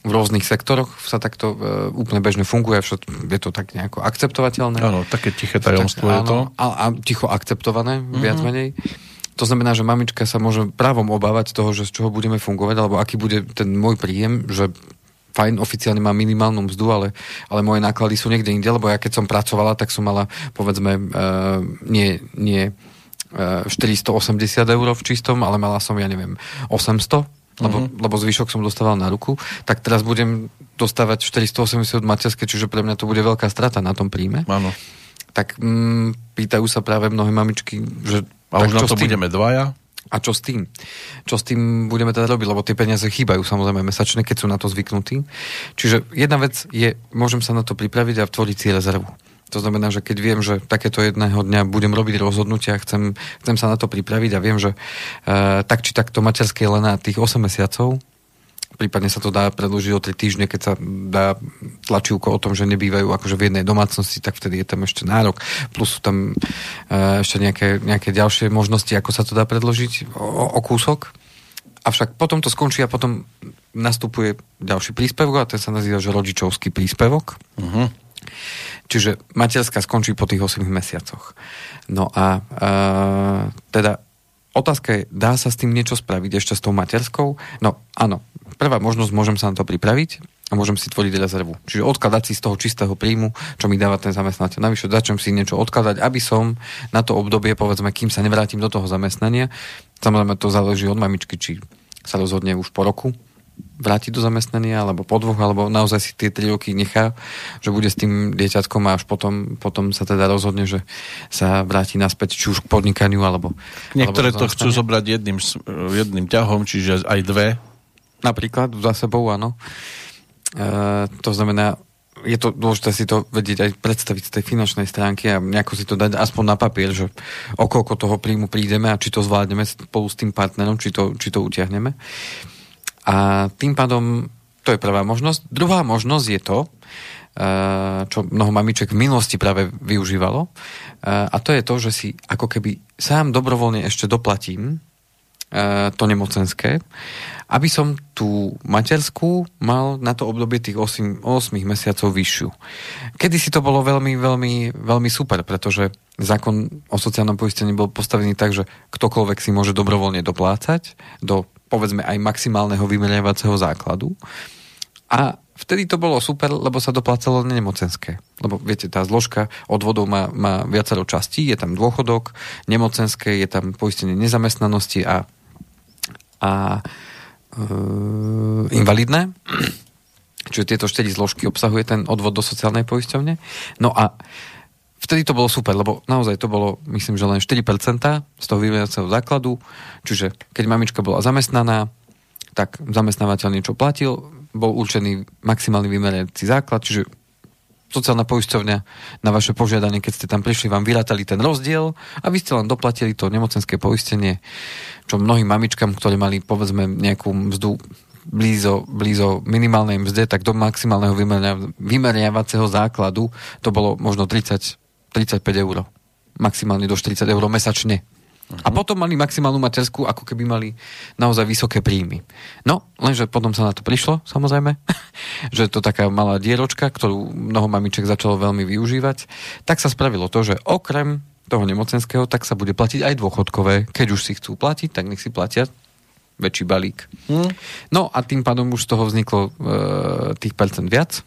v rôznych sektoroch sa takto e, úplne bežne funguje, však je to tak nejako akceptovateľné. Áno, také tiché tajomstvo tak, je to. A, a ticho akceptované, mm-hmm. viac menej. To znamená, že mamička sa môže právom obávať toho, že z čoho budeme fungovať, alebo aký bude ten môj príjem, že fajn, oficiálne mám minimálnu mzdu, ale, ale moje náklady sú niekde inde, lebo ja keď som pracovala, tak som mala, povedzme, uh, nie, nie uh, 480 eur v čistom, ale mala som, ja neviem, 800 lebo, mm-hmm. lebo zvyšok som dostával na ruku, tak teraz budem dostávať 480 materské, čiže pre mňa to bude veľká strata na tom príjme. Áno. Tak mm, pýtajú sa práve mnohé mamičky, že... A už na to budeme dvaja? A čo s tým? Čo s tým budeme teda robiť? Lebo tie peniaze chýbajú samozrejme mesačne, keď sú na to zvyknutí. Čiže jedna vec je, môžem sa na to pripraviť a tvoriť si rezervu. To znamená, že keď viem, že takéto jedného dňa budem robiť rozhodnutia, chcem, chcem sa na to pripraviť a viem, že e, tak či takto materské len na tých 8 mesiacov, prípadne sa to dá predlžiť o 3 týždne, keď sa dá tlačivko o tom, že nebývajú akože v jednej domácnosti, tak vtedy je tam ešte nárok. Plus sú tam e, ešte nejaké, nejaké ďalšie možnosti, ako sa to dá predložiť o, o kúsok. Avšak potom to skončí a potom nastupuje ďalší príspevok a ten sa nazýva, že rodičovský príspevok. Uh-huh. Čiže materská skončí po tých 8 mesiacoch. No a e, teda otázka je, dá sa s tým niečo spraviť ešte s tou materskou? No áno, prvá možnosť, môžem sa na to pripraviť a môžem si tvoriť rezervu. Čiže odkladať si z toho čistého príjmu, čo mi dáva ten zamestnateľ. Navyše začnem si niečo odkladať, aby som na to obdobie, povedzme, kým sa nevrátim do toho zamestnania, samozrejme to záleží od mamičky, či sa rozhodne už po roku, vrátiť do zamestnania, alebo po dvoch, alebo naozaj si tie tri roky nechá, že bude s tým dieťatkom a až potom, potom sa teda rozhodne, že sa vráti naspäť, či už k podnikaniu, alebo... Niektoré alebo to chcú zobrať jedným, jedným ťahom, čiže aj dve. Napríklad za sebou, áno. E, to znamená, je to dôležité si to vedieť aj predstaviť z tej finančnej stránky a nejako si to dať aspoň na papier, že okolko toho príjmu prídeme a či to zvládneme spolu s tým partnerom, či to, či to utiahneme. A tým pádom to je prvá možnosť. Druhá možnosť je to, eh, čo mnoho mamiček v minulosti práve využívalo, eh, a to je to, že si ako keby sám dobrovoľne ešte doplatím to nemocenské, aby som tú materskú mal na to obdobie tých 8, 8 mesiacov vyššiu. Kedy si to bolo veľmi, veľmi, veľmi super, pretože zákon o sociálnom poistení bol postavený tak, že ktokoľvek si môže dobrovoľne doplácať do povedzme aj maximálneho vymeriavacieho základu. A vtedy to bolo super, lebo sa doplácalo nemocenské. Lebo viete, tá zložka odvodov má, má viacero častí, je tam dôchodok, nemocenské, je tam poistenie nezamestnanosti a, a e, invalidné. Čiže tieto štyri zložky obsahuje ten odvod do sociálnej poisťovne. No a vtedy to bolo super, lebo naozaj to bolo, myslím, že len 4% z toho vyvíjacieho základu, čiže keď mamička bola zamestnaná, tak zamestnávateľ niečo platil, bol určený maximálny vymerací základ, čiže sociálna poisťovňa na vaše požiadanie, keď ste tam prišli, vám vyrátali ten rozdiel a vy ste len doplatili to nemocenské poistenie, čo mnohým mamičkám, ktoré mali povedzme nejakú mzdu blízo, blízo minimálnej mzde, tak do maximálneho vymeriavacieho základu to bolo možno 30 35 eur. Maximálne do 40 eur mesačne. Uh-huh. A potom mali maximálnu materskú, ako keby mali naozaj vysoké príjmy. No, lenže potom sa na to prišlo, samozrejme, <laughs> že to taká malá dieročka, ktorú mnoho mamiček začalo veľmi využívať, tak sa spravilo to, že okrem toho nemocenského, tak sa bude platiť aj dôchodkové. Keď už si chcú platiť, tak nech si platia väčší balík. Hmm. No a tým pádom už z toho vzniklo e, tých percent viac.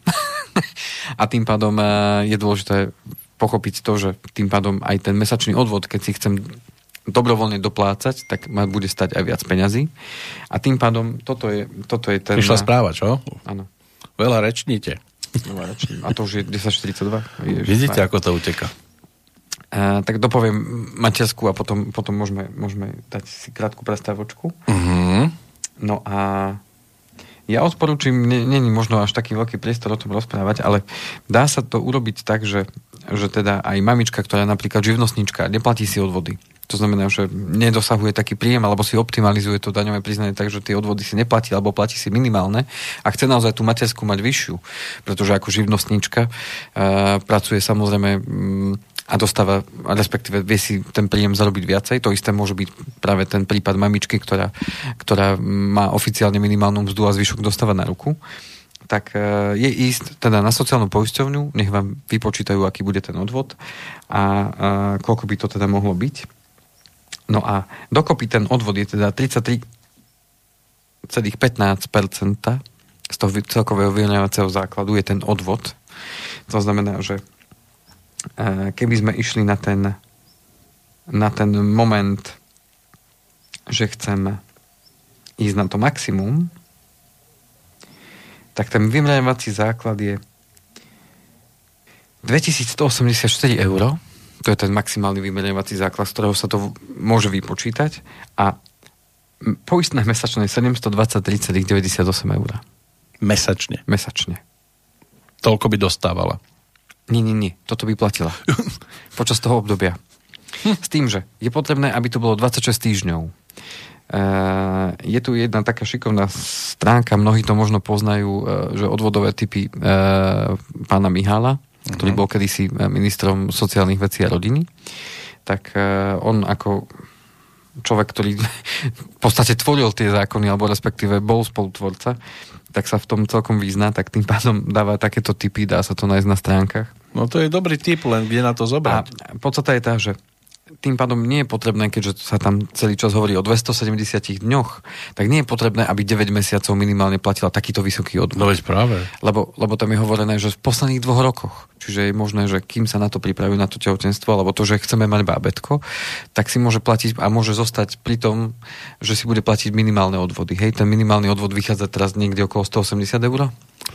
<laughs> a tým pádom e, je dôležité pochopiť to, že tým pádom aj ten mesačný odvod, keď si chcem dobrovoľne doplácať, tak ma bude stať aj viac peňazí. A tým pádom toto je, toto je ten... Prišla správa, čo? Áno. Veľa rečníte. A to už je 10.42. Vidíte, ako to uteka. A, tak dopoviem materskú a potom, potom môžeme, môžeme dať si krátku prestávočku. Uh-huh. No a ja odporúčam, není možno až taký veľký priestor o tom rozprávať, ale dá sa to urobiť tak, že, že teda aj mamička, ktorá je napríklad živnostníčka, neplatí si odvody. To znamená, že nedosahuje taký príjem alebo si optimalizuje to daňové priznanie tak, že tie odvody si neplatí alebo platí si minimálne a chce naozaj tú materskú mať vyššiu, pretože ako živnostníčka uh, pracuje samozrejme um, a dostáva, respektíve vie si ten príjem zarobiť viacej. To isté môže byť práve ten prípad mamičky, ktorá, ktorá má oficiálne minimálnu mzdu a zvyšok dostáva na ruku tak e, je ísť teda na sociálnu poisťovňu, nech vám vypočítajú, aký bude ten odvod a, a koľko by to teda mohlo byť. No a dokopy ten odvod je teda 33,15% z toho celkového vyrovnávacieho základu je ten odvod. To znamená, že E, keby sme išli na ten, na ten moment, že chceme ísť na to maximum, tak ten vymrievací základ je 2184 eur, to je ten maximálny vymrievací základ, z ktorého sa to môže vypočítať a poistné mesačné je 723,98 eur. Mesačne? Mesačne. Toľko by dostávala. Nie, nie, nie. Toto by platila. <laughs> Počas toho obdobia. S tým, že je potrebné, aby to bolo 26 týždňov. Uh, je tu jedna taká šikovná stránka, mnohí to možno poznajú, uh, že odvodové typy uh, pána Mihála. Ktorý bol kedysi ministrom sociálnych vecí a rodiny, tak uh, on ako človek, ktorý <laughs> v podstate tvoril tie zákony, alebo respektíve bol spolutvorca, tak sa v tom celkom vyzná, tak tým pádom dáva takéto typy, dá sa to nájsť na stránkach. No to je dobrý typ, len kde na to zobrať. A podstate je tá, že tým pádom nie je potrebné, keďže sa tam celý čas hovorí o 270 dňoch, tak nie je potrebné, aby 9 mesiacov minimálne platila takýto vysoký odvod. No veď práve. Lebo, lebo tam je hovorené, že v posledných dvoch rokoch, čiže je možné, že kým sa na to pripravujú na to tehotenstvo, alebo to, že chceme mať bábetko, tak si môže platiť a môže zostať pri tom, že si bude platiť minimálne odvody. Hej, ten minimálny odvod vychádza teraz niekde okolo 180 eur?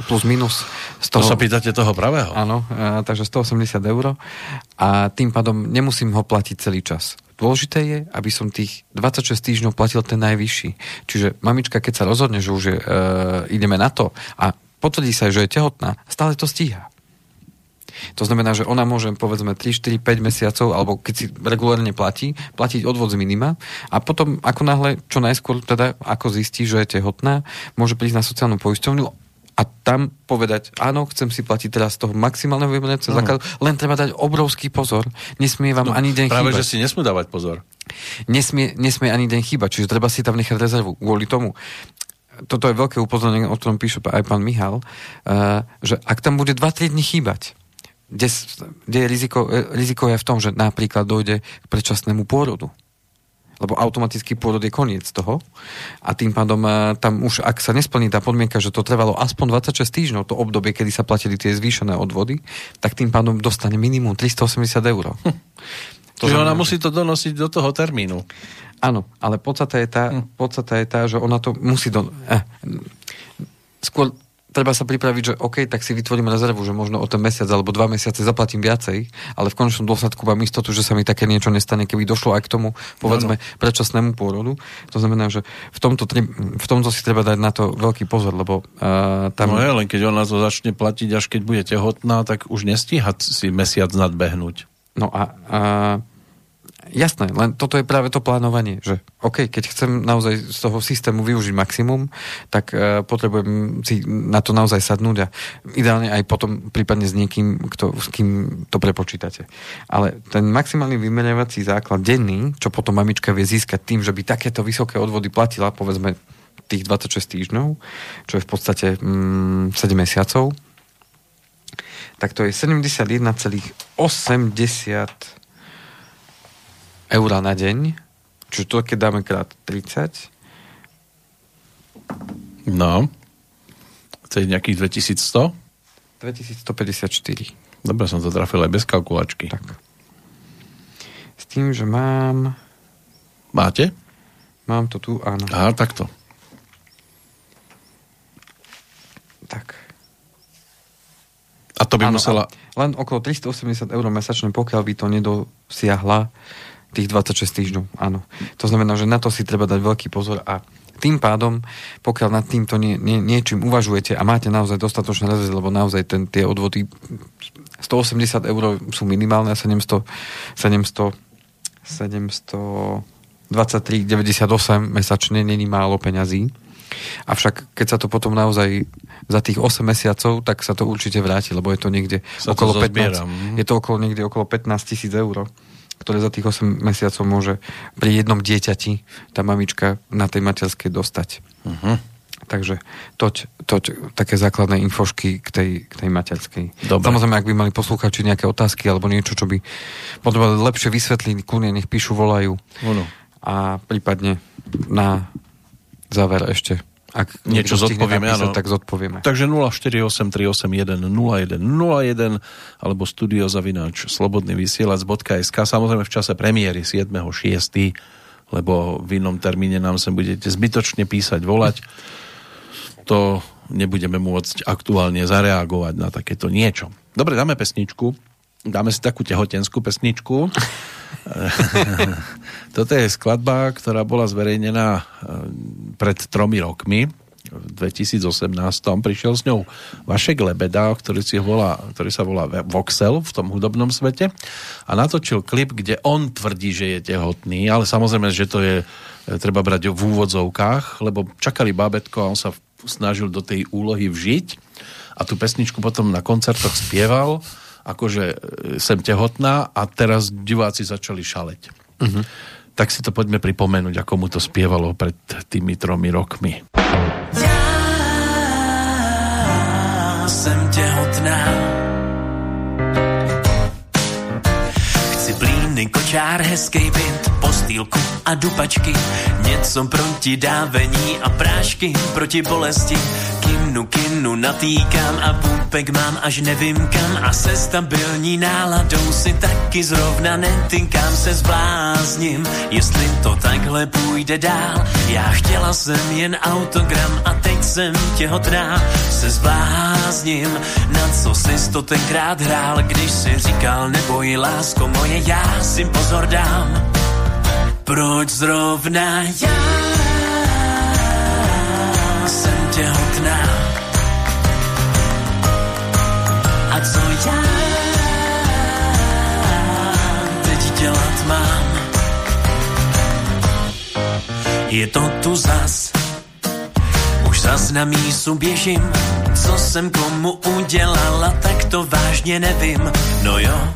Plus minus. Z toho, to sa pýtate toho pravého? Áno, a, takže 180 eur a tým pádom nemusím ho platiť celý čas. Dôležité je, aby som tých 26 týždňov platil ten najvyšší. Čiže mamička, keď sa rozhodne, že už je, e, ideme na to a potvrdí sa, že je tehotná, stále to stíha. To znamená, že ona môže povedzme 3, 4, 5 mesiacov, alebo keď si regulárne platí, platiť odvod z minima a potom ako náhle, čo najskôr teda, ako zistí, že je tehotná, môže prísť na sociálnu poisťovňu a tam povedať, áno, chcem si platiť teraz z toho maximálneho vymenecieho základu, len treba dať obrovský pozor. Nesmie vám no, ani deň práve, chýbať. že si nesmú dávať pozor. Nesmie, nesmie ani deň chýbať, čiže treba si tam nechať rezervu. Kvôli tomu, toto je veľké upozornenie, o ktorom píše aj pán Michal, uh, že ak tam bude 2-3 dní chýbať, kde, kde je riziko, eh, riziko je v tom, že napríklad dojde k predčasnému pôrodu lebo automatický pôrod je koniec toho a tým pádom e, tam už, ak sa nesplní tá podmienka, že to trvalo aspoň 26 týždňov, to obdobie, kedy sa platili tie zvýšené odvody, tak tým pádom dostane minimum 380 eur. Hm. <laughs> To Čiže ona musí to donosiť do toho termínu. Áno, ale podstata je tá, hm. podstata je tá že ona to musí do... Eh, skôr treba sa pripraviť, že OK, tak si vytvorím rezervu, že možno o ten mesiac alebo dva mesiace zaplatím viacej, ale v konečnom dôsledku mám istotu, že sa mi také niečo nestane, keby došlo aj k tomu, povedzme, no, no. predčasnému pôrodu. To znamená, že v tomto, v tomto si treba dať na to veľký pozor, lebo uh, tam... No je, len keď ona to začne platiť, až keď bude tehotná, tak už nestíha si mesiac nadbehnúť. No a, a Jasné, len toto je práve to plánovanie, že OK, keď chcem naozaj z toho systému využiť maximum, tak uh, potrebujem si na to naozaj sadnúť a ideálne aj potom prípadne s niekým, kto, s kým to prepočítate. Ale ten maximálny vymerovací základ denný, čo potom mamička vie získať tým, že by takéto vysoké odvody platila, povedzme tých 26 týždňov, čo je v podstate mm, 7 mesiacov, tak to je 71,80 eur na deň, čo to keď dáme krát 30. No. To je nejakých 2100? 2154. Dobre, som to trafil aj bez kalkulačky. Tak. S tým, že mám... Máte? Mám to tu, áno. Aha, takto. Tak. A to by áno, musela... Len okolo 380 eur mesačne, pokiaľ by to nedosiahla Tých 26 týždňov, áno. To znamená, že na to si treba dať veľký pozor a tým pádom, pokiaľ nad týmto nie, nie, niečím uvažujete a máte naozaj dostatočné rezervy, lebo naozaj ten, tie odvody 180 eur sú minimálne a 700, 700, 723,98 mesačne není málo peňazí. Avšak keď sa to potom naozaj za tých 8 mesiacov, tak sa to určite vráti, lebo je to niekde sa okolo to 15, je to okolo niekde okolo 15 tisíc eur ktoré za tých 8 mesiacov môže pri jednom dieťati tá mamička na tej materskej dostať. Uh-huh. Takže toť, toť také základné infošky k tej, k tej materskej. Dobre. Samozrejme, ak by mali poslúchači nejaké otázky alebo niečo, čo by potrebovali lepšie vysvetliť, kľudne nech píšu, volajú. Ono. A prípadne na záver ešte ak niečo zodpovieme, napísať, áno. tak zodpovieme. Takže 0483810101 alebo studiozavináč slobodnyvysielac.sk samozrejme v čase premiéry 7.6. lebo v inom termíne nám sem budete zbytočne písať, volať. To nebudeme môcť aktuálne zareagovať na takéto niečo. Dobre, dáme pesničku. Dáme si takú tehotenskú pesničku. <laughs> Toto je skladba, ktorá bola zverejnená eh, pred tromi rokmi. V 2018 prišiel s ňou Vašek Lebeda, ktorý, si volá, ktorý sa volá Voxel v tom hudobnom svete a natočil klip, kde on tvrdí, že je tehotný, ale samozrejme, že to je eh, treba brať v úvodzovkách, lebo čakali bábetko a on sa snažil do tej úlohy vžiť a tú pesničku potom na koncertoch spieval akože e, sem tehotná a teraz diváci začali šaleť. Uh-huh. Tak si to poďme pripomenúť, ako mu to spievalo pred tými tromi rokmi. Ja sem tehotná Chci blíny, kočár, hezký byt, postýlku a dupačky, něco proti dávení a prášky proti bolesti kinu, kinu natýkám a půpek mám až nevím kam a se stabilní náladou si taky zrovna netýkám se zblázním, jestli to takhle půjde dál. Já chtěla jsem jen autogram a teď jsem těhotná, se zblázním, na co jsi to tenkrát hrál, když si říkal neboj lásko moje, já si pozor dám. Proč zrovna já jsem těhotná? co já teď dělat mám. Je to tu zas, už zas na mísu běžím, co jsem komu udělala, tak to vážně nevím. No jo,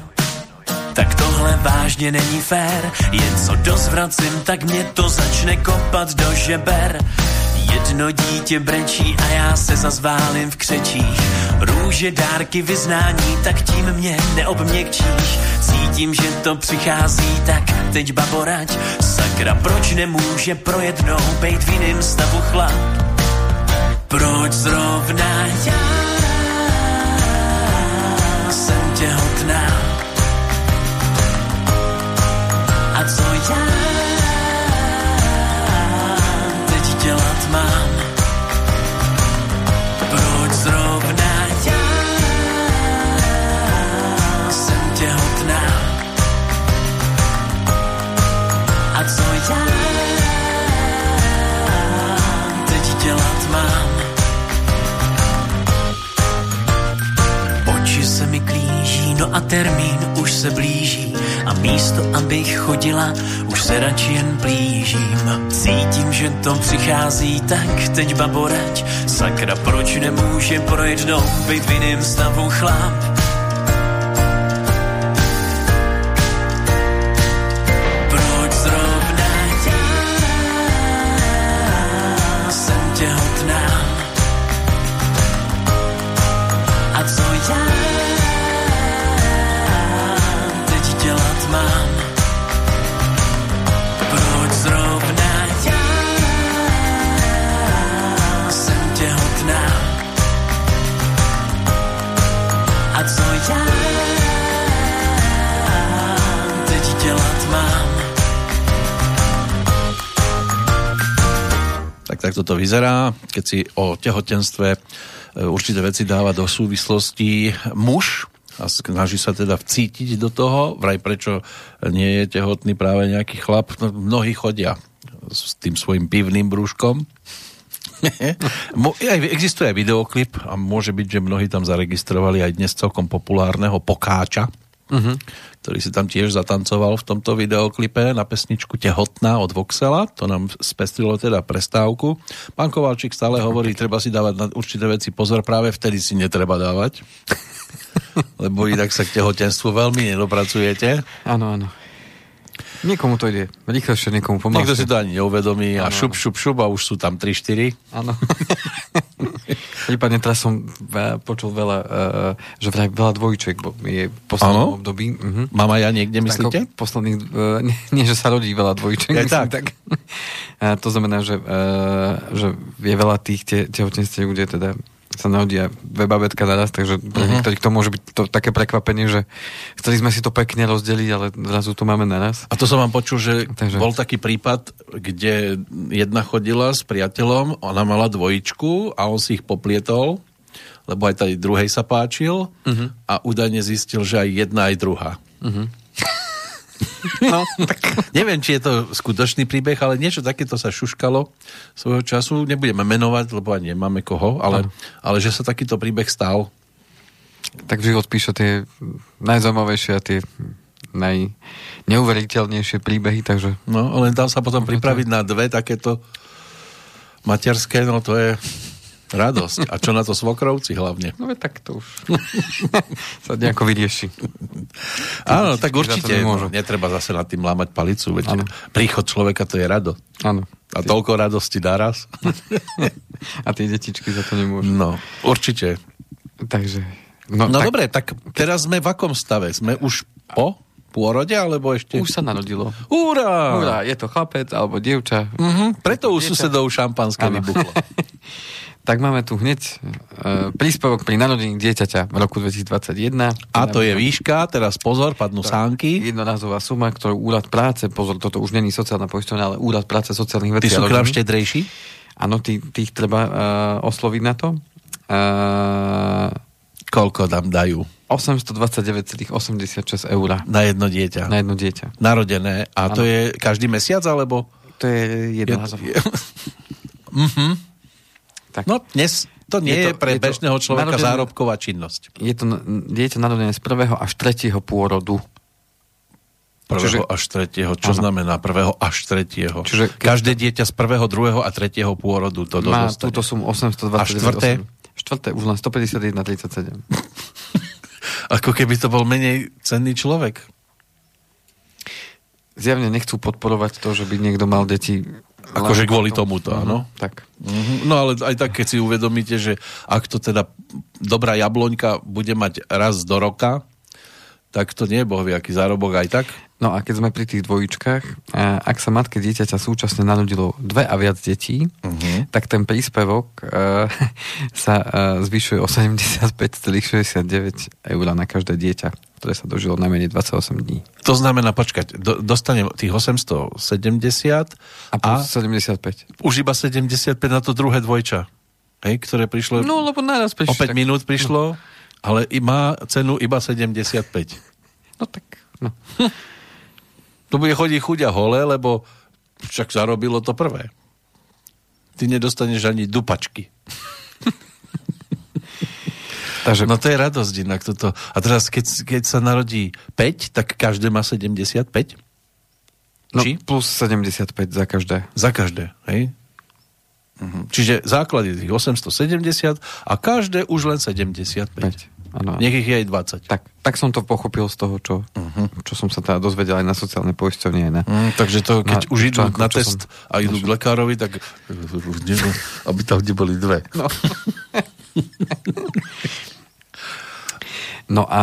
tak tohle vážně není fér, jen co dozvracím, tak mě to začne kopat do žeber. Jedno dítě brečí a já se zazválím v křečích. Růže, dárky, vyznání, tak tím mě neobměkčíš. Cítím, že to přichází, tak teď baborať. Sakra, proč nemůže pro jednou bejt v jiným stavu chlap? Proč zrovna já jsem těhotná? No a termín už se blíží a místo, abych chodila, už se radši jen blížím. Cítím, že to přichází, tak teď baborať. Sakra, proč nemůže projet do v stavu chlap? Tak toto vyzerá, keď si o tehotenstve e, určité veci dáva do súvislosti muž a snaží sa teda vcítiť do toho, vraj prečo nie je tehotný práve nejaký chlap. No, mnohí chodia s tým svojim pivným brúškom. <laughs> Existuje aj videoklip a môže byť, že mnohí tam zaregistrovali aj dnes celkom populárneho Pokáča, uh-huh. Ktorý si tam tiež zatancoval v tomto videoklipe na pesničku Tehotná od Voxela. To nám spestrilo teda prestávku. Pán Kovalčík stále hovorí, treba si dávať na určité veci pozor, práve vtedy si netreba dávať. <laughs> Lebo inak sa k tehotenstvu veľmi nedopracujete. Áno, áno. Niekomu to ide rýchlejšie, niekomu pomalšie. Niekto si to ani neuvedomí a šup, šup, šup a už sú tam 3-4. Áno. <laughs> Prípadne teraz som počul veľa, uh, že vraj veľa dvojček je v poslednom období. Uh-huh. Mám aj ja niekde, myslíte? Tak, posledných, uh, nie, že sa rodí veľa dvojček. Myslím, tak. tak. A <laughs> to znamená, že, že je veľa tých te, tehotenstiev, kde teda sa narodia dve babetka naraz, takže pre uh-huh. niektorých to môže byť to také prekvapenie, že chceli sme si to pekne rozdeliť, ale zrazu to máme naraz. A to som vám počul, že takže... bol taký prípad, kde jedna chodila s priateľom, ona mala dvojičku a on si ich poplietol, lebo aj tej druhej sa páčil uh-huh. a údajne zistil, že aj jedna, aj druhá. Uh-huh. <laughs> No, tak neviem, či je to skutočný príbeh, ale niečo takéto sa šuškalo svojho času. Nebudeme menovať, lebo ani nemáme koho, ale, ale že sa takýto príbeh stal. Tak život píše tie najzaujímavejšie a tie najneuveriteľnejšie príbehy, takže... No, len tam sa potom pripraviť na dve takéto materské, no to je Radosť. A čo na to svokrovci hlavne? No tak to už <laughs> sa nejako vyrieši. <laughs> Áno, tak určite. No, netreba zase nad tým lámať palicu. Veď príchod človeka to je rado. Áno. A toľko radosti naraz. <laughs> A tie detičky za to nemôžu. No, určite. Takže... No, no tak... dobre, tak teraz sme v akom stave? Sme už po pôrode, alebo ešte... Už sa narodilo. Úra! Úra, je to chlapec alebo dievča. Uh-huh. Preto u susedov šampanské vybuchlo. Tak máme tu hneď uh, príspevok pri narodení dieťaťa v roku 2021. A to je výška, teraz pozor, padnú to sánky. Jednorazová suma, ktorú úrad práce, pozor, toto už není sociálna poisťovňa, ale úrad práce sociálnych vecí. Ty sú krám štedrejší? Áno, tých, tých treba uh, osloviť na to. Uh, Koľko tam dajú? 829,86 eur. Na jedno dieťa? Na jedno dieťa. Narodené. A ano. to je každý mesiac, alebo? To je jednorazové. Je... <laughs> mhm. Tak. No dnes to nie je, to, je pre je bežného človeka narodené, zárobková činnosť. Je to dieťa narodené z prvého až tretieho pôrodu. Prvého Čiže, až tretieho. Čo áno. znamená prvého až tretieho? Čiže Každé dieťa z prvého, druhého a tretieho pôrodu to Má dostane. túto sumu 820. A štvrté? Štvrté už len 151,37. <laughs> Ako keby to bol menej cenný človek. Zjavne nechcú podporovať to, že by niekto mal deti Akože kvôli tomuto, áno? Tak. No ale aj tak, keď si uvedomíte, že ak to teda dobrá jabloňka bude mať raz do roka, tak to nie je bohvie, aký zárobok aj tak. No a keď sme pri tých dvojičkách, ak sa matke dieťaťa súčasne narodilo dve a viac detí, uh-huh. tak ten príspevok uh, <laughs> sa uh, zvyšuje o 75,69 eur na každé dieťa, ktoré sa dožilo najmenej 28 dní. To znamená, počkať, do, dostane tých 870 a, a 75. Už iba 75 na to druhé dvojča, hej, ktoré prišlo... No, lebo naraz prišlo. O 5 tak... minút prišlo, no. ale má cenu iba 75. No tak, no. <laughs> To bude chodiť chuďa hole, lebo však zarobilo to prvé. Ty nedostaneš ani dupačky. <laughs> Takže... No to je radosť inak toto. A teraz, keď, keď sa narodí 5, tak každé má 75? No, Či? plus 75 za každé. Za každé, hej? Mhm. Čiže základ je tých 870 a každé už len 75. 5. Ano. Nech ich je aj 20. Tak, tak som to pochopil z toho, čo, uh-huh. čo som sa teda dozvedel aj na sociálnej poisťovni. Aj na, mm, takže to, keď na, už idú článku, na test som, a idú k lekárovi, tak aby tam neboli dve. No. <laughs> no a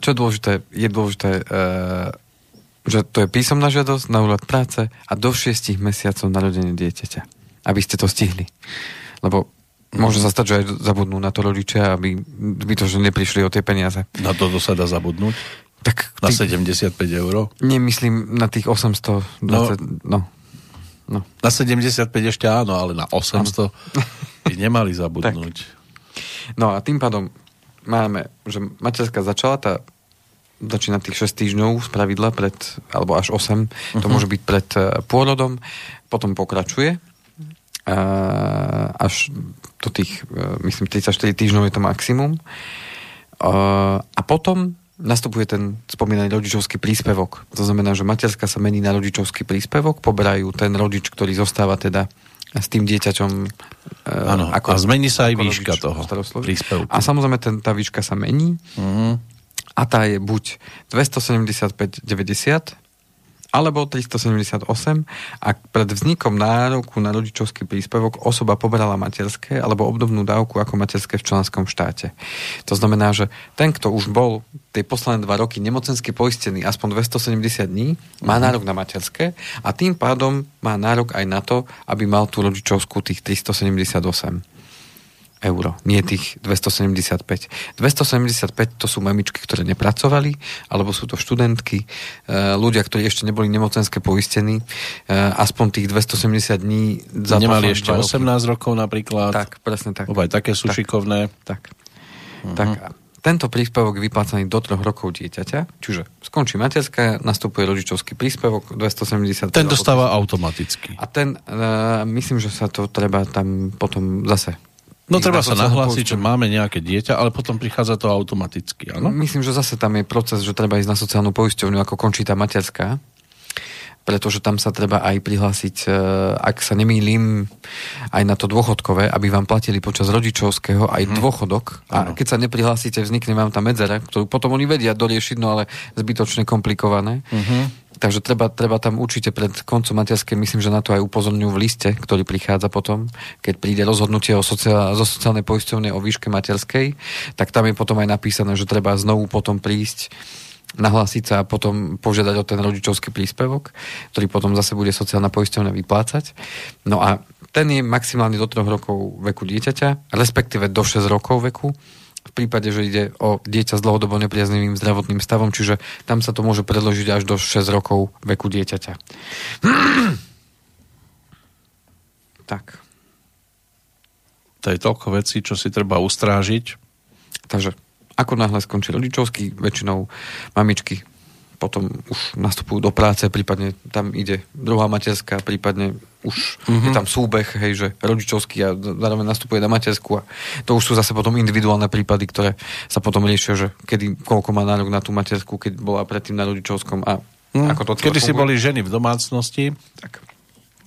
čo je dôležité, je dôležité, e, že to je písomná žiadosť na úrad práce a do 6 mesiacov narodenie dieťaťa. Aby ste to stihli. Lebo Môže sa stať, že aj zabudnú na to rodičia, aby by to, že neprišli o tie peniaze. Na to, sa dá zabudnúť? Tak na ty... 75 eur? Nemyslím na tých 820. No, no. no. Na 75 ešte áno, ale na 800 by nemali zabudnúť. No a tým pádom máme, že materská začala, tá začína tých 6 týždňov z pravidla pred, alebo až 8, uh-huh. to mhm. môže byť pred eh, pôrodom, potom pokračuje až do tých, e, myslím, 34 týždňov je to maximum. A potom nastupuje ten spomínaný rodičovský príspevok. To znamená, že materská sa mení na rodičovský príspevok, poberajú ten rodič, ktorý zostáva teda s tým dieťaťom. Áno, ako, a zmení sa aj výška toho príspevku. A samozrejme ten, tá výška sa mení. Uh-huh. A tá je buď 275,90 alebo 378 a pred vznikom nároku na rodičovský príspevok osoba poberala materské alebo obdobnú dávku ako materské v členskom štáte. To znamená, že ten, kto už bol tie posledné dva roky nemocensky poistený aspoň 270 dní, má mhm. nárok na materské a tým pádom má nárok aj na to, aby mal tú rodičovskú tých 378 eur, nie tých 275. 275 to sú mamičky, ktoré nepracovali, alebo sú to študentky, e, ľudia, ktorí ešte neboli nemocenské poistení, e, aspoň tých 270 dní za Nemali ešte 18 roky. rokov napríklad. Tak, presne tak. Obaj také sú tak, šikovné. Tak. Uh-huh. tak tento príspevok vyplácaný do troch rokov dieťaťa, čiže skončí materská, nastupuje rodičovský príspevok 270. Ten dostáva automaticky. A ten, uh, myslím, že sa to treba tam potom zase No treba sa nahlásiť, že máme nejaké dieťa, ale potom prichádza to automaticky, áno? Myslím, že zase tam je proces, že treba ísť na sociálnu poisťovňu, ako končí tá materská pretože tam sa treba aj prihlásiť, e, ak sa nemýlim, aj na to dôchodkové, aby vám platili počas rodičovského aj hmm. dôchodok. A ano. keď sa neprihlásite, vznikne vám tá medzera, ktorú potom oni vedia doriešiť, no ale zbytočne komplikované. Uh-huh. Takže treba, treba tam určite pred koncom materskej, myslím, že na to aj upozorňujú v liste, ktorý prichádza potom, keď príde rozhodnutie o sociál, zo sociálnej poisťovne o výške materskej, tak tam je potom aj napísané, že treba znovu potom prísť nahlásiť sa a potom požiadať o ten rodičovský príspevok, ktorý potom zase bude sociálna poisťovňa vyplácať. No a ten je maximálne do 3 rokov veku dieťaťa, respektíve do 6 rokov veku prípade, že ide o dieťa s dlhodobo nepriaznivým zdravotným stavom, čiže tam sa to môže predložiť až do 6 rokov veku dieťaťa. <clears throat> tak. To je toľko vecí, čo si treba ustrážiť. Takže ako náhle skončí rodičovský, väčšinou mamičky potom už nastupujú do práce, prípadne tam ide druhá materská, prípadne už mm-hmm. je tam súbeh, hej, že rodičovský a zároveň nastupuje na matersku a to už sú zase potom individuálne prípady, ktoré sa potom riešia, že kedy, koľko má nárok na tú matersku, keď bola predtým na rodičovskom a mm. ako to Kedy si boli ženy v domácnosti, tak.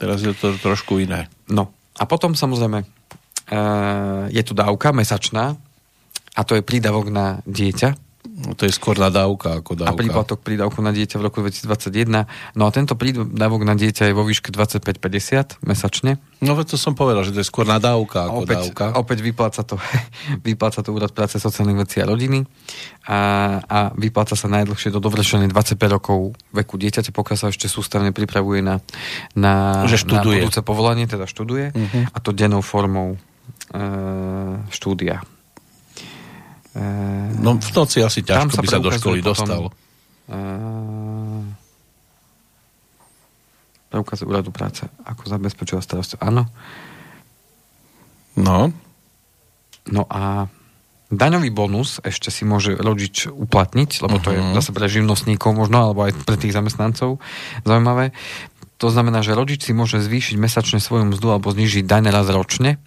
teraz je to trošku iné. No a potom samozrejme uh, je tu dávka mesačná a to je prídavok na dieťa, No to je skôr nadávka ako dávka. A príplatok prídavku na dieťa v roku 2021. No a tento prídavok na dieťa je vo výške 25,50 mesačne. No to som povedal, že to je skôr nadávka ako opäť, dávka. Opäť vypláca to, <laughs> vypláca to Úrad práce sociálnych vecí a rodiny a, a vypláca sa najdlhšie do dovršenej 25 rokov veku dieťaťa, pokiaľ sa ešte sústavne pripravuje na, na, že študuje. na budúce povolanie, teda študuje uh-huh. a to dennou formou e, štúdia. Uh, no v noci asi ťažko sa by sa do školy potom, dostal. Uh, preukaz úradu práce, ako zabezpečila starosť. Áno. No. No a daňový bonus ešte si môže rodič uplatniť, lebo uh-huh. to je mhm. zase pre živnostníkov možno, alebo aj pre tých zamestnancov zaujímavé. To znamená, že rodič si môže zvýšiť mesačne svoju mzdu alebo znižiť daň raz ročne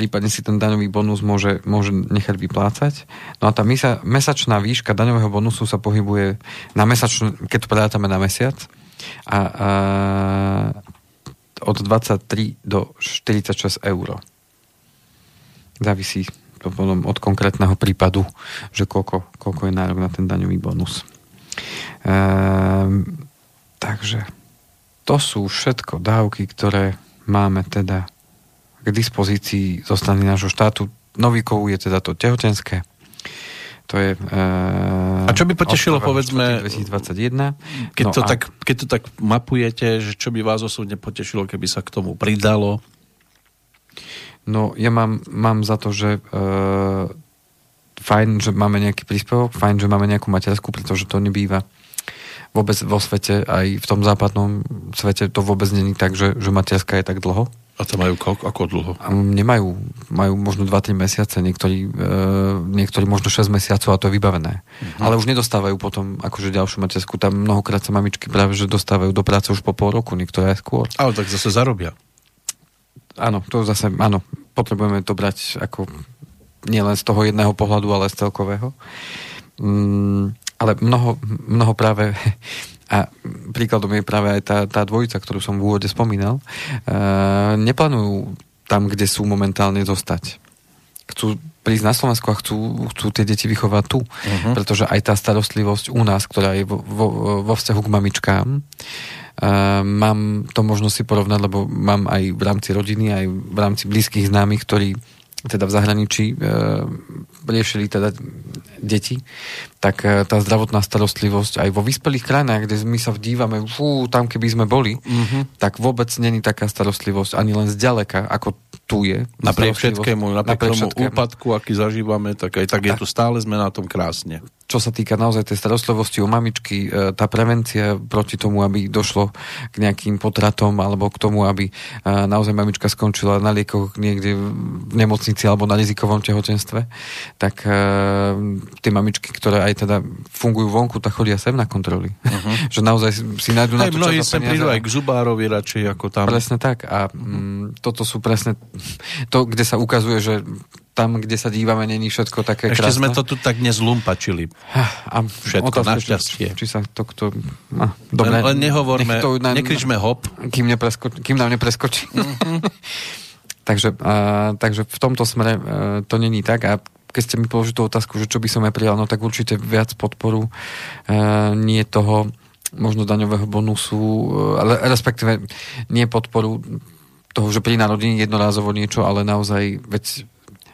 prípadne si ten daňový bonus môže, môže nechať vyplácať. No a tá misa, mesačná výška daňového bonusu sa pohybuje na mesačnú, keď to predátame na mesiac, a, a od 23 do 46 eur. Závisí to potom od konkrétneho prípadu, že koľko, koľko je nárok na ten daňový bonus. Ehm, takže to sú všetko dávky, ktoré máme teda k dispozícii zo strany nášho štátu. Novíkou je teda to tehotenské. To je... Uh, A čo by potešilo, povedzme... 2021. Keď, no to a... tak, keď to tak mapujete, že čo by vás osobne potešilo, keby sa k tomu pridalo? No, ja mám, mám za to, že uh, fajn, že máme nejaký príspevok, fajn, že máme nejakú materskú, pretože to nebýva vôbec vo svete, aj v tom západnom svete to vôbec není tak, že, že materská je tak dlho. A to majú koľko, ako dlho? Nemajú. Majú možno 2-3 mesiace, niektorí, e, niektorí možno 6 mesiacov a to je vybavené. Uh-huh. Ale už nedostávajú potom akože ďalšiu matersku. Tam mnohokrát sa mamičky práve že dostávajú do práce už po pol roku, niektoré aj skôr. Ale tak zase zarobia. Áno, to zase, áno, potrebujeme to brať ako nielen z toho jedného pohľadu, ale z celkového. Mm, ale mnoho, mnoho práve <laughs> a príkladom je práve aj tá, tá dvojica, ktorú som v úvode spomínal, uh, neplánujú tam, kde sú momentálne zostať. Chcú prísť na Slovensku a chcú, chcú tie deti vychovať tu. Uh-huh. Pretože aj tá starostlivosť u nás, ktorá je vo, vo, vo vzťahu k mamičkám, uh, mám to možno si porovnať, lebo mám aj v rámci rodiny, aj v rámci blízkych známych, ktorí teda v zahraničí e, riešili teda deti, tak e, tá zdravotná starostlivosť aj vo vyspelých krajinách, kde my sa vdívame, fú, tam keby sme boli, mm-hmm. tak vôbec není taká starostlivosť ani len zďaleka, ako tu je. Napriek všetkému, napriek, napriek tomu úpadku, aký zažívame, tak aj tak, tak je tu stále sme na tom krásne. Čo sa týka naozaj tej starostlivosti o mamičky, e, tá prevencia proti tomu, aby došlo k nejakým potratom alebo k tomu, aby e, naozaj mamička skončila na liekoch niekde v nemocnici alebo na rizikovom tehotenstve, tak e, tie mamičky, ktoré aj teda fungujú vonku, tak chodia sem na kontroly. Uh-huh. <laughs> že naozaj si nájdu na to, mnohí sem prídu aj k zubárovi radšej ako tam. Presne tak. A mm, toto sú presne to, kde sa ukazuje, že tam, kde sa dívame, není všetko také Ešte krásne. sme to tu tak nezlumpačili. A všetko, otázka, našťastie. Či, či sa to kto... No, dobre, len, len nehovorme, to na, nekričme hop. Kým, nepresko, kým nám nepreskočí. Mm-hmm. <laughs> takže, a, takže v tomto smere a, e, to není tak a keď ste mi položili tú otázku, že čo by som aj prijal, no tak určite viac podporu e, nie toho možno daňového bonusu, e, ale respektíve nie podporu toho, že pri narodení jednorázovo niečo, ale naozaj, veď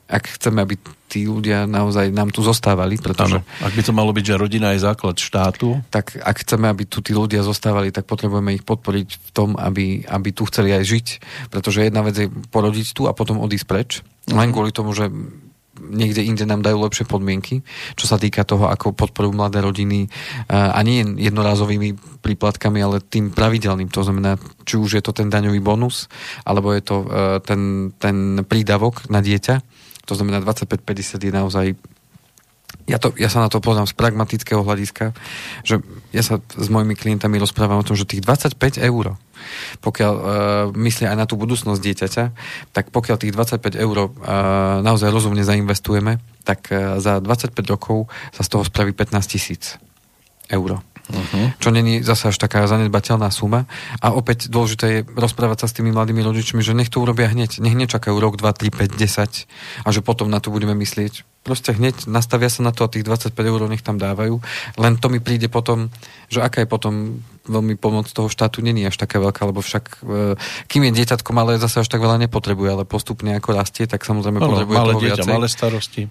ak chceme, aby tí ľudia naozaj nám tu zostávali, pretože... Ano, ak by to malo byť, že rodina je základ štátu. Tak ak chceme, aby tu tí ľudia zostávali, tak potrebujeme ich podporiť v tom, aby, aby tu chceli aj žiť, pretože jedna vec je porodiť tu a potom odísť preč, mm-hmm. len kvôli tomu, že niekde inde nám dajú lepšie podmienky, čo sa týka toho, ako podporujú mladé rodiny a nie jednorázovými príplatkami, ale tým pravidelným. To znamená, či už je to ten daňový bonus, alebo je to ten, ten prídavok na dieťa, to znamená 25-50 je naozaj ja, to, ja sa na to poznám z pragmatického hľadiska, že ja sa s mojimi klientami rozprávam o tom, že tých 25 eur, pokiaľ uh, myslia aj na tú budúcnosť dieťaťa, tak pokiaľ tých 25 eur uh, naozaj rozumne zainvestujeme, tak uh, za 25 rokov sa z toho spraví 15 tisíc eur. Uh-huh. Čo není zase až taká zanedbateľná suma. A opäť dôležité je rozprávať sa s tými mladými rodičmi, že nech to urobia hneď. Nech nečakajú rok, 2, 3, 5, 10 a že potom na to budeme myslieť. Proste hneď nastavia sa na to a tých 25 eur nech tam dávajú. Len to mi príde potom, že aká je potom veľmi pomoc toho štátu není až taká veľká, lebo však e, kým je dieťatko malé, zase až tak veľa nepotrebuje, ale postupne ako rastie, tak samozrejme no, potrebuje malé toho dieťa, viacej. malé starosti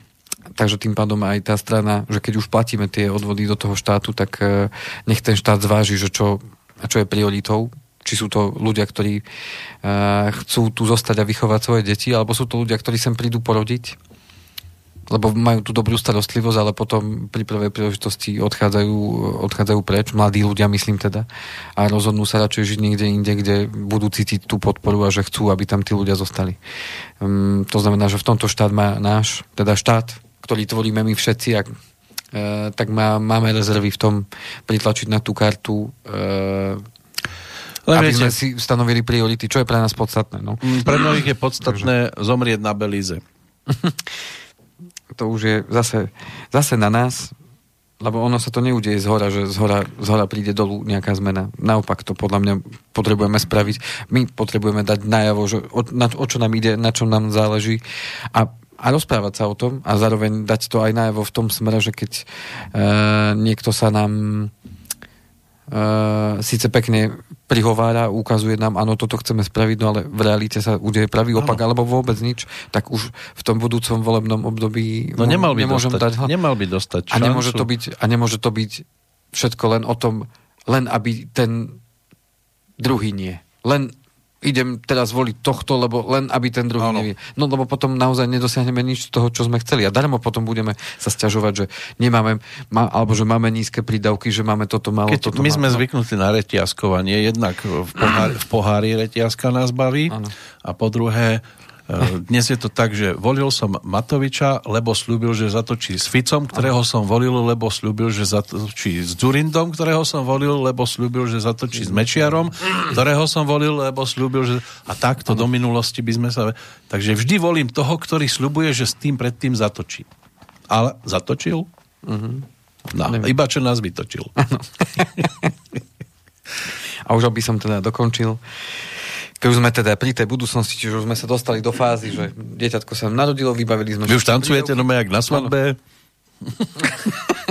takže tým pádom aj tá strana, že keď už platíme tie odvody do toho štátu, tak e, nech ten štát zváži, že čo, čo je prioritou, či sú to ľudia, ktorí uh, chcú tu zostať a vychovať svoje deti, alebo sú to ľudia, ktorí sem prídu porodiť, lebo majú tú dobrú starostlivosť, ale potom pri prvej príležitosti odchádzajú, odchádzajú preč, mladí ľudia, myslím teda, a rozhodnú sa radšej žiť niekde inde, kde budú cítiť tú podporu a že chcú, aby tam tí ľudia zostali. Um, to znamená, že v tomto štát má náš, teda štát, ktorý tvoríme my všetci, ak, e, tak má, máme rezervy v tom pritlačiť na tú kartu e, Len aby viete, sme si stanovili priority, čo je pre nás podstatné. No. Mm, pre mnohých je podstatné zomrieť na Belize. <laughs> to už je zase, zase na nás, lebo ono sa to neudeje z hora, že z hora, z hora príde dolu nejaká zmena. Naopak to podľa mňa potrebujeme spraviť. My potrebujeme dať najavo, že o, na, o čo nám ide, na čo nám záleží a, a rozprávať sa o tom a zároveň dať to aj najavo v tom smere, že keď e, niekto sa nám uh, síce pekne prihovára, ukazuje nám, áno, toto chceme spraviť, no ale v realite sa udeje pravý opak, ano. alebo vôbec nič, tak už v tom budúcom volebnom období no, nemal by nemôžem dostať, dať... Nemal by dostať šancu. A nemôže, to byť, a nemôže to byť všetko len o tom, len aby ten druhý nie. Len idem teraz voliť tohto, lebo len aby ten druhý ano. nevie. No lebo potom naozaj nedosiahneme nič z toho, čo sme chceli. A darmo potom budeme sa sťažovať, že nemáme, ma, alebo že máme nízke prídavky, že máme toto malo, Keď toto My sme zvyknutí na retiaskovanie. Jednak v pohári, v pohári retiaska nás baví ano. a po druhé dnes je to tak, že volil som Matoviča, lebo slúbil, že zatočí s Ficom, ktorého som volil, lebo slúbil, že zatočí s Durindom, ktorého som volil, lebo slúbil, že zatočí s Mečiarom, ktorého som volil, lebo slúbil, že... A takto do minulosti by sme sa... Takže vždy volím toho, ktorý slúbuje, že s tým predtým zatočí. Ale zatočil? Uh-huh. No, iba čo nás vytočil. <laughs> A už by som teda dokončil keď už sme teda pri tej budúcnosti, čiže už sme sa dostali do fázy, že dieťatko sa narodilo, vybavili sme... Vy už tancujete no jak na svadbe?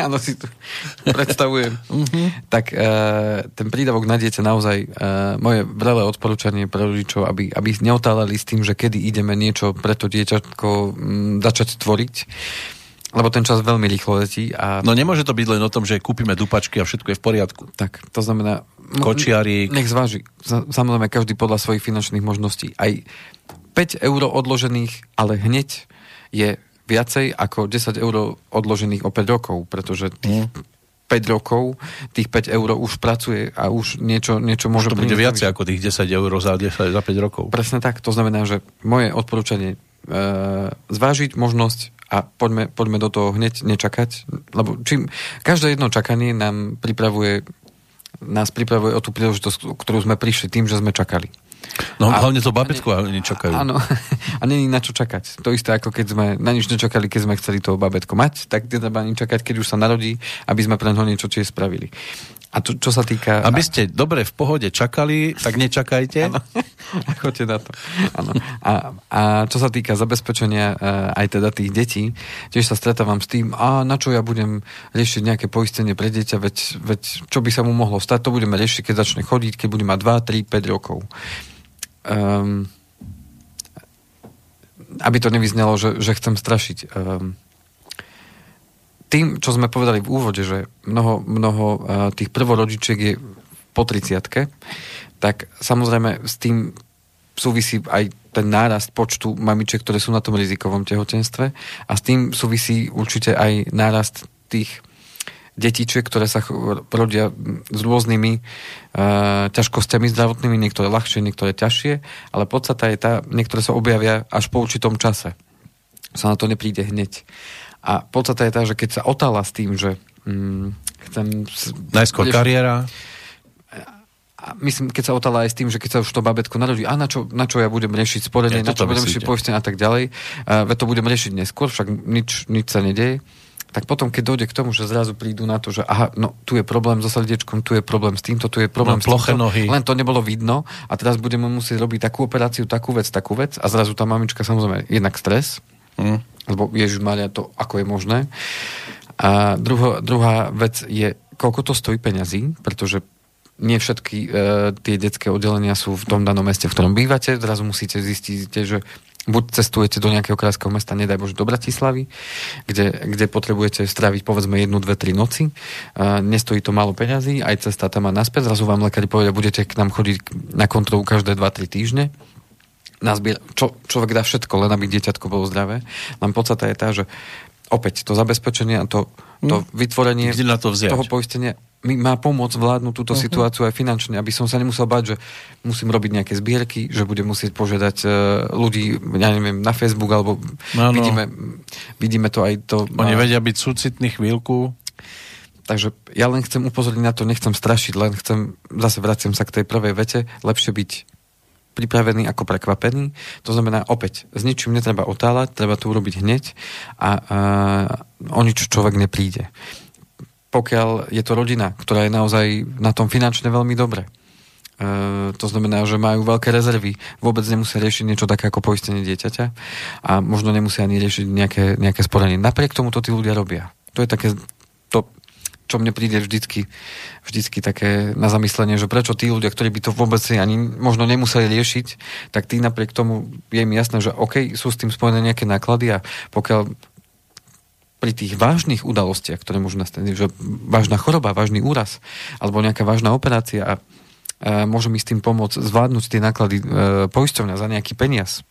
Áno, <laughs> si tu predstavujem. uh-huh. Tak e, ten prídavok na dieťa naozaj e, moje vrelé odporúčanie pre rodičov, aby, aby neotálali s tým, že kedy ideme niečo pre to dieťatko m, začať tvoriť lebo ten čas veľmi rýchlo letí. A... No nemôže to byť len o tom, že kúpime dupačky a všetko je v poriadku. Tak, to znamená... Kočiarík. Nech zváži. Samozrejme, každý podľa svojich finančných možností. Aj 5 eur odložených, ale hneď je viacej ako 10 eur odložených o 5 rokov, pretože tých mm. 5 rokov, tých 5 eur už pracuje a už niečo, niečo môže... Už to bude viacej ako tých 10 eur za, 10, za 5 rokov. Presne tak, to znamená, že moje odporúčanie e, zvážiť možnosť a poďme, poďme do toho hneď nečakať, lebo čím, každé jedno čakanie nám pripravuje nás pripravuje o tú príležitosť, ktorú sme prišli tým, že sme čakali. No a, hlavne to babetko a oni čakajú. Áno, <laughs> a není na čo čakať. To isté ako keď sme na nič nečakali, keď sme chceli to babetko mať, tak netreba ani čakať, keď už sa narodí, aby sme pre neho niečo tiež spravili. A to, čo sa týka... Aby ste dobre v pohode čakali, tak nečakajte. <laughs> Choďte na to. Áno. A, a čo sa týka zabezpečenia uh, aj teda tých detí, tiež sa stretávam s tým, a na čo ja budem riešiť nejaké poistenie pre dieťa, veď, veď čo by sa mu mohlo stať, to budeme riešiť, keď začne chodiť, keď bude mať 2, 3, 5 rokov. Um, aby to nevyznelo, že, že chcem strašiť. Um, tým, čo sme povedali v úvode, že mnoho, mnoho uh, tých prvorodičiek je po 30 tak samozrejme s tým súvisí aj ten nárast počtu mamičiek, ktoré sú na tom rizikovom tehotenstve a s tým súvisí určite aj nárast tých detičiek, ktoré sa rodia s rôznymi uh, ťažkosťami zdravotnými, niektoré ľahšie, niektoré ťažšie, ale podstata je tá, niektoré sa objavia až po určitom čase. Sa na to nepríde hneď. A podstata je tá, že keď sa otála s tým, že mm, chcem... Najskôr kariéra. A myslím, keď sa otala aj s tým, že keď sa už to babetko narodí, a na čo, na čo ja budem riešiť sporenie, ja, na čo budem riešiť poistenie a tak ďalej, veď to budem riešiť neskôr, však nič, nič sa nedeje tak potom, keď dojde k tomu, že zrazu prídu na to, že aha, no tu je problém so srdiečkom, tu je problém s týmto, tu je problém no, s týmto, nohy. len to nebolo vidno. A teraz budeme musieť robiť takú operáciu, takú vec, takú vec. A zrazu tá mamička samozrejme jednak stres, mm lebo Ježiš Maria to, ako je možné. A druho, druhá vec je, koľko to stojí peňazí, pretože nie všetky e, tie detské oddelenia sú v tom danom meste, v ktorom bývate. Zrazu musíte zistiť, že buď cestujete do nejakého krajského mesta, nedaj Bože, do Bratislavy, kde, kde potrebujete stráviť povedzme jednu, dve, tri noci. E, nestojí to málo peňazí, aj cesta tam a naspäť. Zrazu vám lekári povedia, budete k nám chodiť na kontrolu každé 2-3 týždne nazbier, čo, človek dá všetko, len aby dieťatko bolo zdravé. Len podstata je tá, že opäť to zabezpečenie a to, to mm. vytvorenie na to toho poistenia mi má pomôcť vládnuť túto uh-huh. situáciu aj finančne, aby som sa nemusel bať, že musím robiť nejaké zbierky, že budem musieť požiadať uh, ľudí, ja neviem, na Facebook, alebo no, no. Vidíme, vidíme to aj to... Oni uh, vedia byť súcitný chvíľku. Takže ja len chcem upozorniť na to, nechcem strašiť, len chcem, zase vraciam sa k tej prvej vete, lepšie byť pripravený ako prekvapený. To znamená, opäť, s ničím netreba otáľať, treba to urobiť hneď a, a o nič človek nepríde. Pokiaľ je to rodina, ktorá je naozaj na tom finančne veľmi dobre, Uh, to znamená, že majú veľké rezervy, vôbec nemusia riešiť niečo také ako poistenie dieťaťa a možno nemusia ani riešiť nejaké, nejaké sporenie. Napriek tomu to tí ľudia robia. To je také to, čo mne príde vždycky, vždycky také na zamyslenie, že prečo tí ľudia, ktorí by to vôbec ani možno nemuseli riešiť, tak tí napriek tomu je im jasné, že OK, sú s tým spojené nejaké náklady a pokiaľ pri tých vážnych udalostiach, ktoré môžu nastať, že vážna choroba, vážny úraz alebo nejaká vážna operácia a môže mi s tým pomôcť zvládnuť tie náklady e, poisťovňa za nejaký peniaz.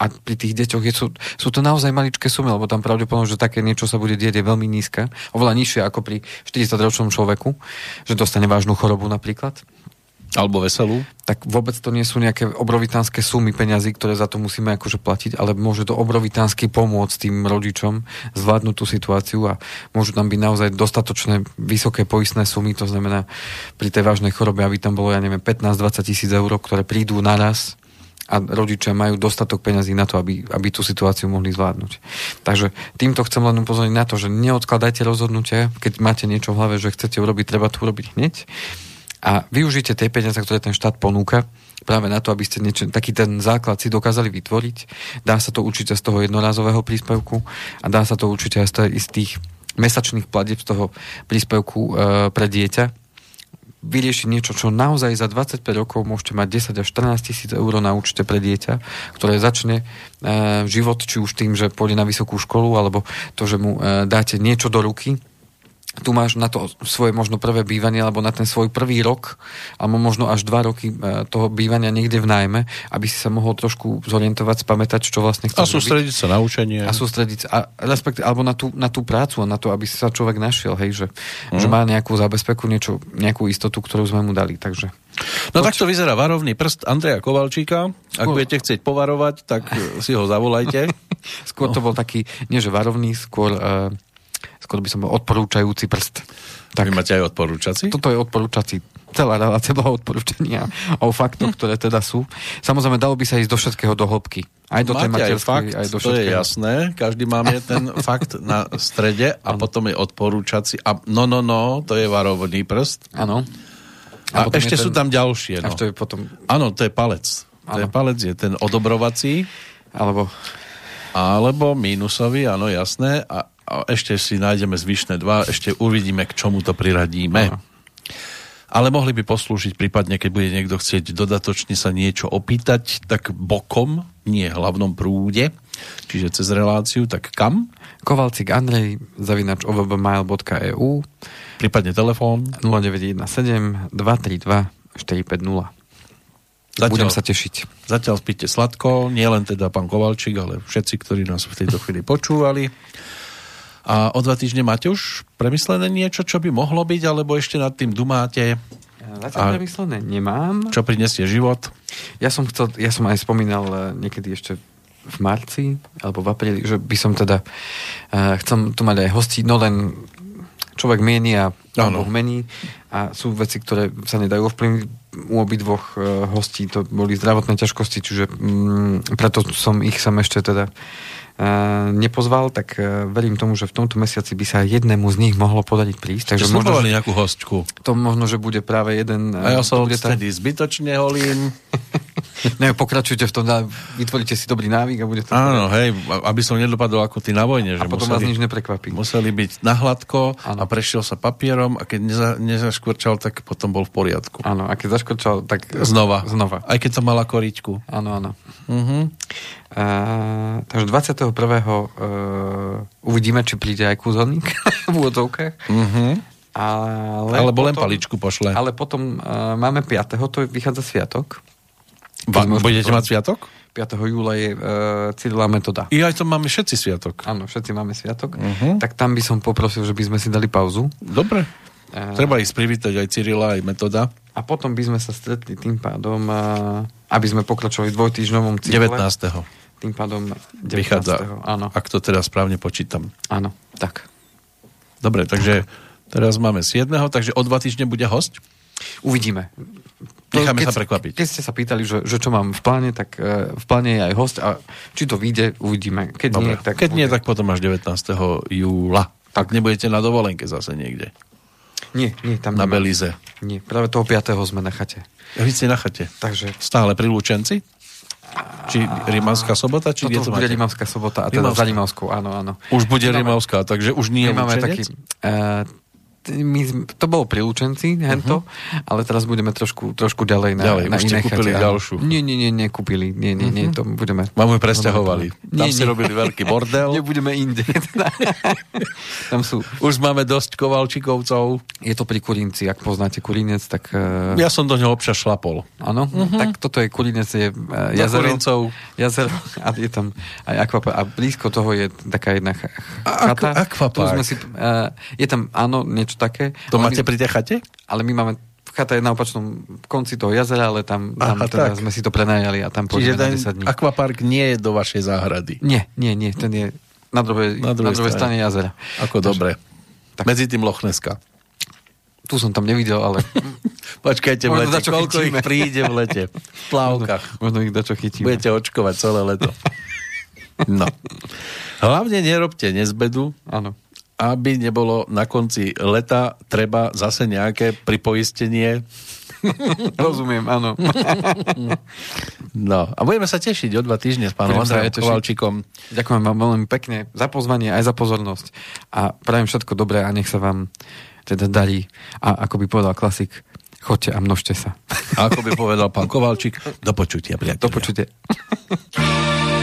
A pri tých deťoch je, sú, sú to naozaj maličké sumy, lebo tam pravdepodobne, že také niečo sa bude dieť je veľmi nízka, oveľa nižšie ako pri 40-ročnom človeku, že dostane vážnu chorobu napríklad. Alebo veselú? Tak vôbec to nie sú nejaké obrovitánske sumy peňazí, ktoré za to musíme akože platiť, ale môže to obrovitánsky pomôcť tým rodičom zvládnuť tú situáciu a môžu tam byť naozaj dostatočné vysoké poistné sumy, to znamená pri tej vážnej chorobe, aby tam bolo, ja neviem, 15-20 tisíc eur, ktoré prídu naraz a rodičia majú dostatok peňazí na to, aby, aby tú situáciu mohli zvládnuť. Takže týmto chcem len upozorniť na to, že neodkladajte rozhodnutie, keď máte niečo v hlave, že chcete urobiť, treba to urobiť hneď a využite tie peniaze, ktoré ten štát ponúka, práve na to, aby ste niečo, taký ten základ si dokázali vytvoriť. Dá sa to určite z toho jednorázového príspevku a dá sa to určite aj z tých mesačných platieb z toho príspevku e, pre dieťa. Vyriešiť niečo, čo naozaj za 25 rokov môžete mať 10 až 14 tisíc eur na účte pre dieťa, ktoré začne e, život, či už tým, že pôjde na vysokú školu, alebo to, že mu e, dáte niečo do ruky, tu máš na to svoje možno prvé bývanie, alebo na ten svoj prvý rok, alebo možno až dva roky e, toho bývania niekde v nájme, aby si sa mohol trošku zorientovať, spamätať, čo vlastne chceš A sústrediť robiť. sa na učenie. A sústrediť sa, a respektive, alebo na tú, na tú prácu a na to, aby sa človek našiel, hej, že, mm. že má nejakú zabezpeku, niečo, nejakú istotu, ktorú sme mu dali, takže... No tak to vyzerá varovný prst Andreja Kovalčíka. Ak budete chcieť povarovať, tak si ho zavolajte. <laughs> skôr no. to bol taký, nie že varovný, skôr... Uh, skôr by som bol odporúčajúci prst. Tak, Vy máte aj odporúčací? Toto je odporúčací. Celá relácia bola odporúčania o faktoch, ktoré teda sú. Samozrejme, dalo by sa ísť do všetkého do hĺbky. Aj do Máte aj fakt, aj do všetkého. to je jasné. Každý máme ten <laughs> fakt na strede a ano. potom je odporúčací. A no, no, no, to je varovný prst. Áno. A, a ešte ten... sú tam ďalšie. No. to je potom... Áno, to je palec. Ano. To je palec, je ten odobrovací. Alebo... Alebo mínusový, áno, jasné. A, a ešte si nájdeme zvyšné dva, ešte uvidíme, k čomu to priradíme. Aha. Ale mohli by poslúžiť prípadne, keď bude niekto chcieť dodatočne sa niečo opýtať, tak bokom, nie hlavnom prúde, čiže cez reláciu, tak kam? Kovalcik Andrej, zavinač ovbmail.eu Prípadne telefón 0917 232 450 Zatiaľ, Budem sa tešiť. Zatiaľ spíte sladko, nie len teda pán Kovalčík, ale všetci, ktorí nás v tejto chvíli počúvali. A o dva týždne máte už premyslené niečo, čo by mohlo byť, alebo ešte nad tým dumáte? Zatiaľ premyslené nemám. Čo prinesie život? Ja som, chcel, ja som aj spomínal eh, niekedy ešte v marci, alebo v apríli, že by som teda uh, chcel tu mať aj hosti, no len človek mieni a Boh mení a sú veci, ktoré sa nedajú ovplyvniť u obidvoch uh, hostí, to boli zdravotné ťažkosti, čiže um, preto som ich sam ešte teda nepozval, tak e, verím tomu, že v tomto mesiaci by sa jednému z nich mohlo podariť prísť. Takže možno, že, nejakú hostku. To možno, že bude práve jeden... A ja sa odtedy tá... zbytočne holím. <laughs> ne, pokračujte v tom, vytvoríte si dobrý návyk a bude to... Áno, hej, aby som nedopadol ako ty na vojne. Že a potom museli, vás nič neprekvapí. Museli byť na hladko a prešiel sa papierom a keď neza, nezaškvrčal, tak potom bol v poriadku. Áno, a keď zaškvrčal, tak... Znova. Znova. Aj keď to mala koričku. Áno, áno. Uh-huh. Uh, takže 21. Uh, uvidíme, či príde aj kúzelník <laughs> v úvodzovkách. Uh-huh. Ale Alebo potom, len paličku pošle. Ale potom uh, máme 5. to vychádza sviatok. Ba, budete mať sviatok? 5. júla je uh, Cyrila metoda. I aj to máme všetci sviatok. Áno, všetci máme sviatok. Uh-huh. Tak tam by som poprosil, že by sme si dali pauzu. Dobre. Uh, Treba ich privítať aj Cyrila, aj metoda. A potom by sme sa stretli tým pádom, uh, aby sme pokračovali v dvojtýždňovom cykle. 19 tým pádom 19. Vychádza, áno. ak to teda správne počítam. Áno, tak. Dobre, takže Teraz máme 7. takže o dva týždne bude host? Uvidíme. Necháme keď, sa prekvapiť. Keď ste sa pýtali, že, že čo mám v pláne, tak uh, v pláne je aj host a či to vyjde, uvidíme. Keď Dobre. nie, tak... Keď bude. nie, tak potom až 19. júla. Tak nebudete na dovolenke zase niekde. Nie, nie, tam Na. Belize. Nie, práve toho 5. sme na chate. Ja vy ste na chate. Takže... Stále pri Lučenci? Či Rimavská sobota? Či Toto bude Rimavská sobota a teda Rimavská. za Rimavskou, áno, áno. Už bude Rimavská, takže už nie je máme taký, uh, my, to bolo pri Lučenci, hento, uh-huh. ale teraz budeme trošku, trošku ďalej na, ďalej, na už iné kúpili chate. ďalšiu. Nie, nie, nie, nekúpili. Nie, nie, nie, uh-huh. to budeme... Ju presťahovali. Tam nie, si nie. robili veľký bordel. <laughs> Nebudeme inde. <laughs> Tam sú... Už máme dosť kovalčikovcov. Je to pri Kurinci, ak poznáte Kurinec, tak... Uh... Ja som do neho občas šlapol. Áno, uh-huh. tak toto je Kurinec, je uh, jazero, jazero <laughs> a je tam aj akvapark. A blízko toho je taká jedna chata. A, akvapark. Si, uh, je tam, áno, niečo také. To máte my, pri tej chate? Ale my máme chata je na opačnom konci toho jazera, ale tam, tam Aha, teda sme si to prenajali a tam ten na 10 dní. akvapark nie je do vašej záhrady? Nie, nie, nie, ten je na druhej, na druhej, na druhej strane. strane jazera. Ako Takže, dobre. Tak. Medzi tým Lochneska. Tu som tam nevidel, ale... <laughs> Počkajte v lete, koľko chytíme. ich príde v lete. <laughs> V plavkách. Možno, možno ich dačo chytíme. Budete očkovať celé leto. <laughs> No. Hlavne nerobte nezbedu. Áno aby nebolo na konci leta treba zase nejaké pripoistenie. <laughs> Rozumiem, áno. no a budeme sa tešiť o dva týždne s pánom Andrejom Kovalčíkom. Ďakujem vám veľmi pekne za pozvanie aj za pozornosť a prajem všetko dobré a nech sa vám teda darí. A ako by povedal klasik, chodte a množte sa. A ako by povedal pán Kovalčík, do počutia, priateľia. Do počutia. <laughs>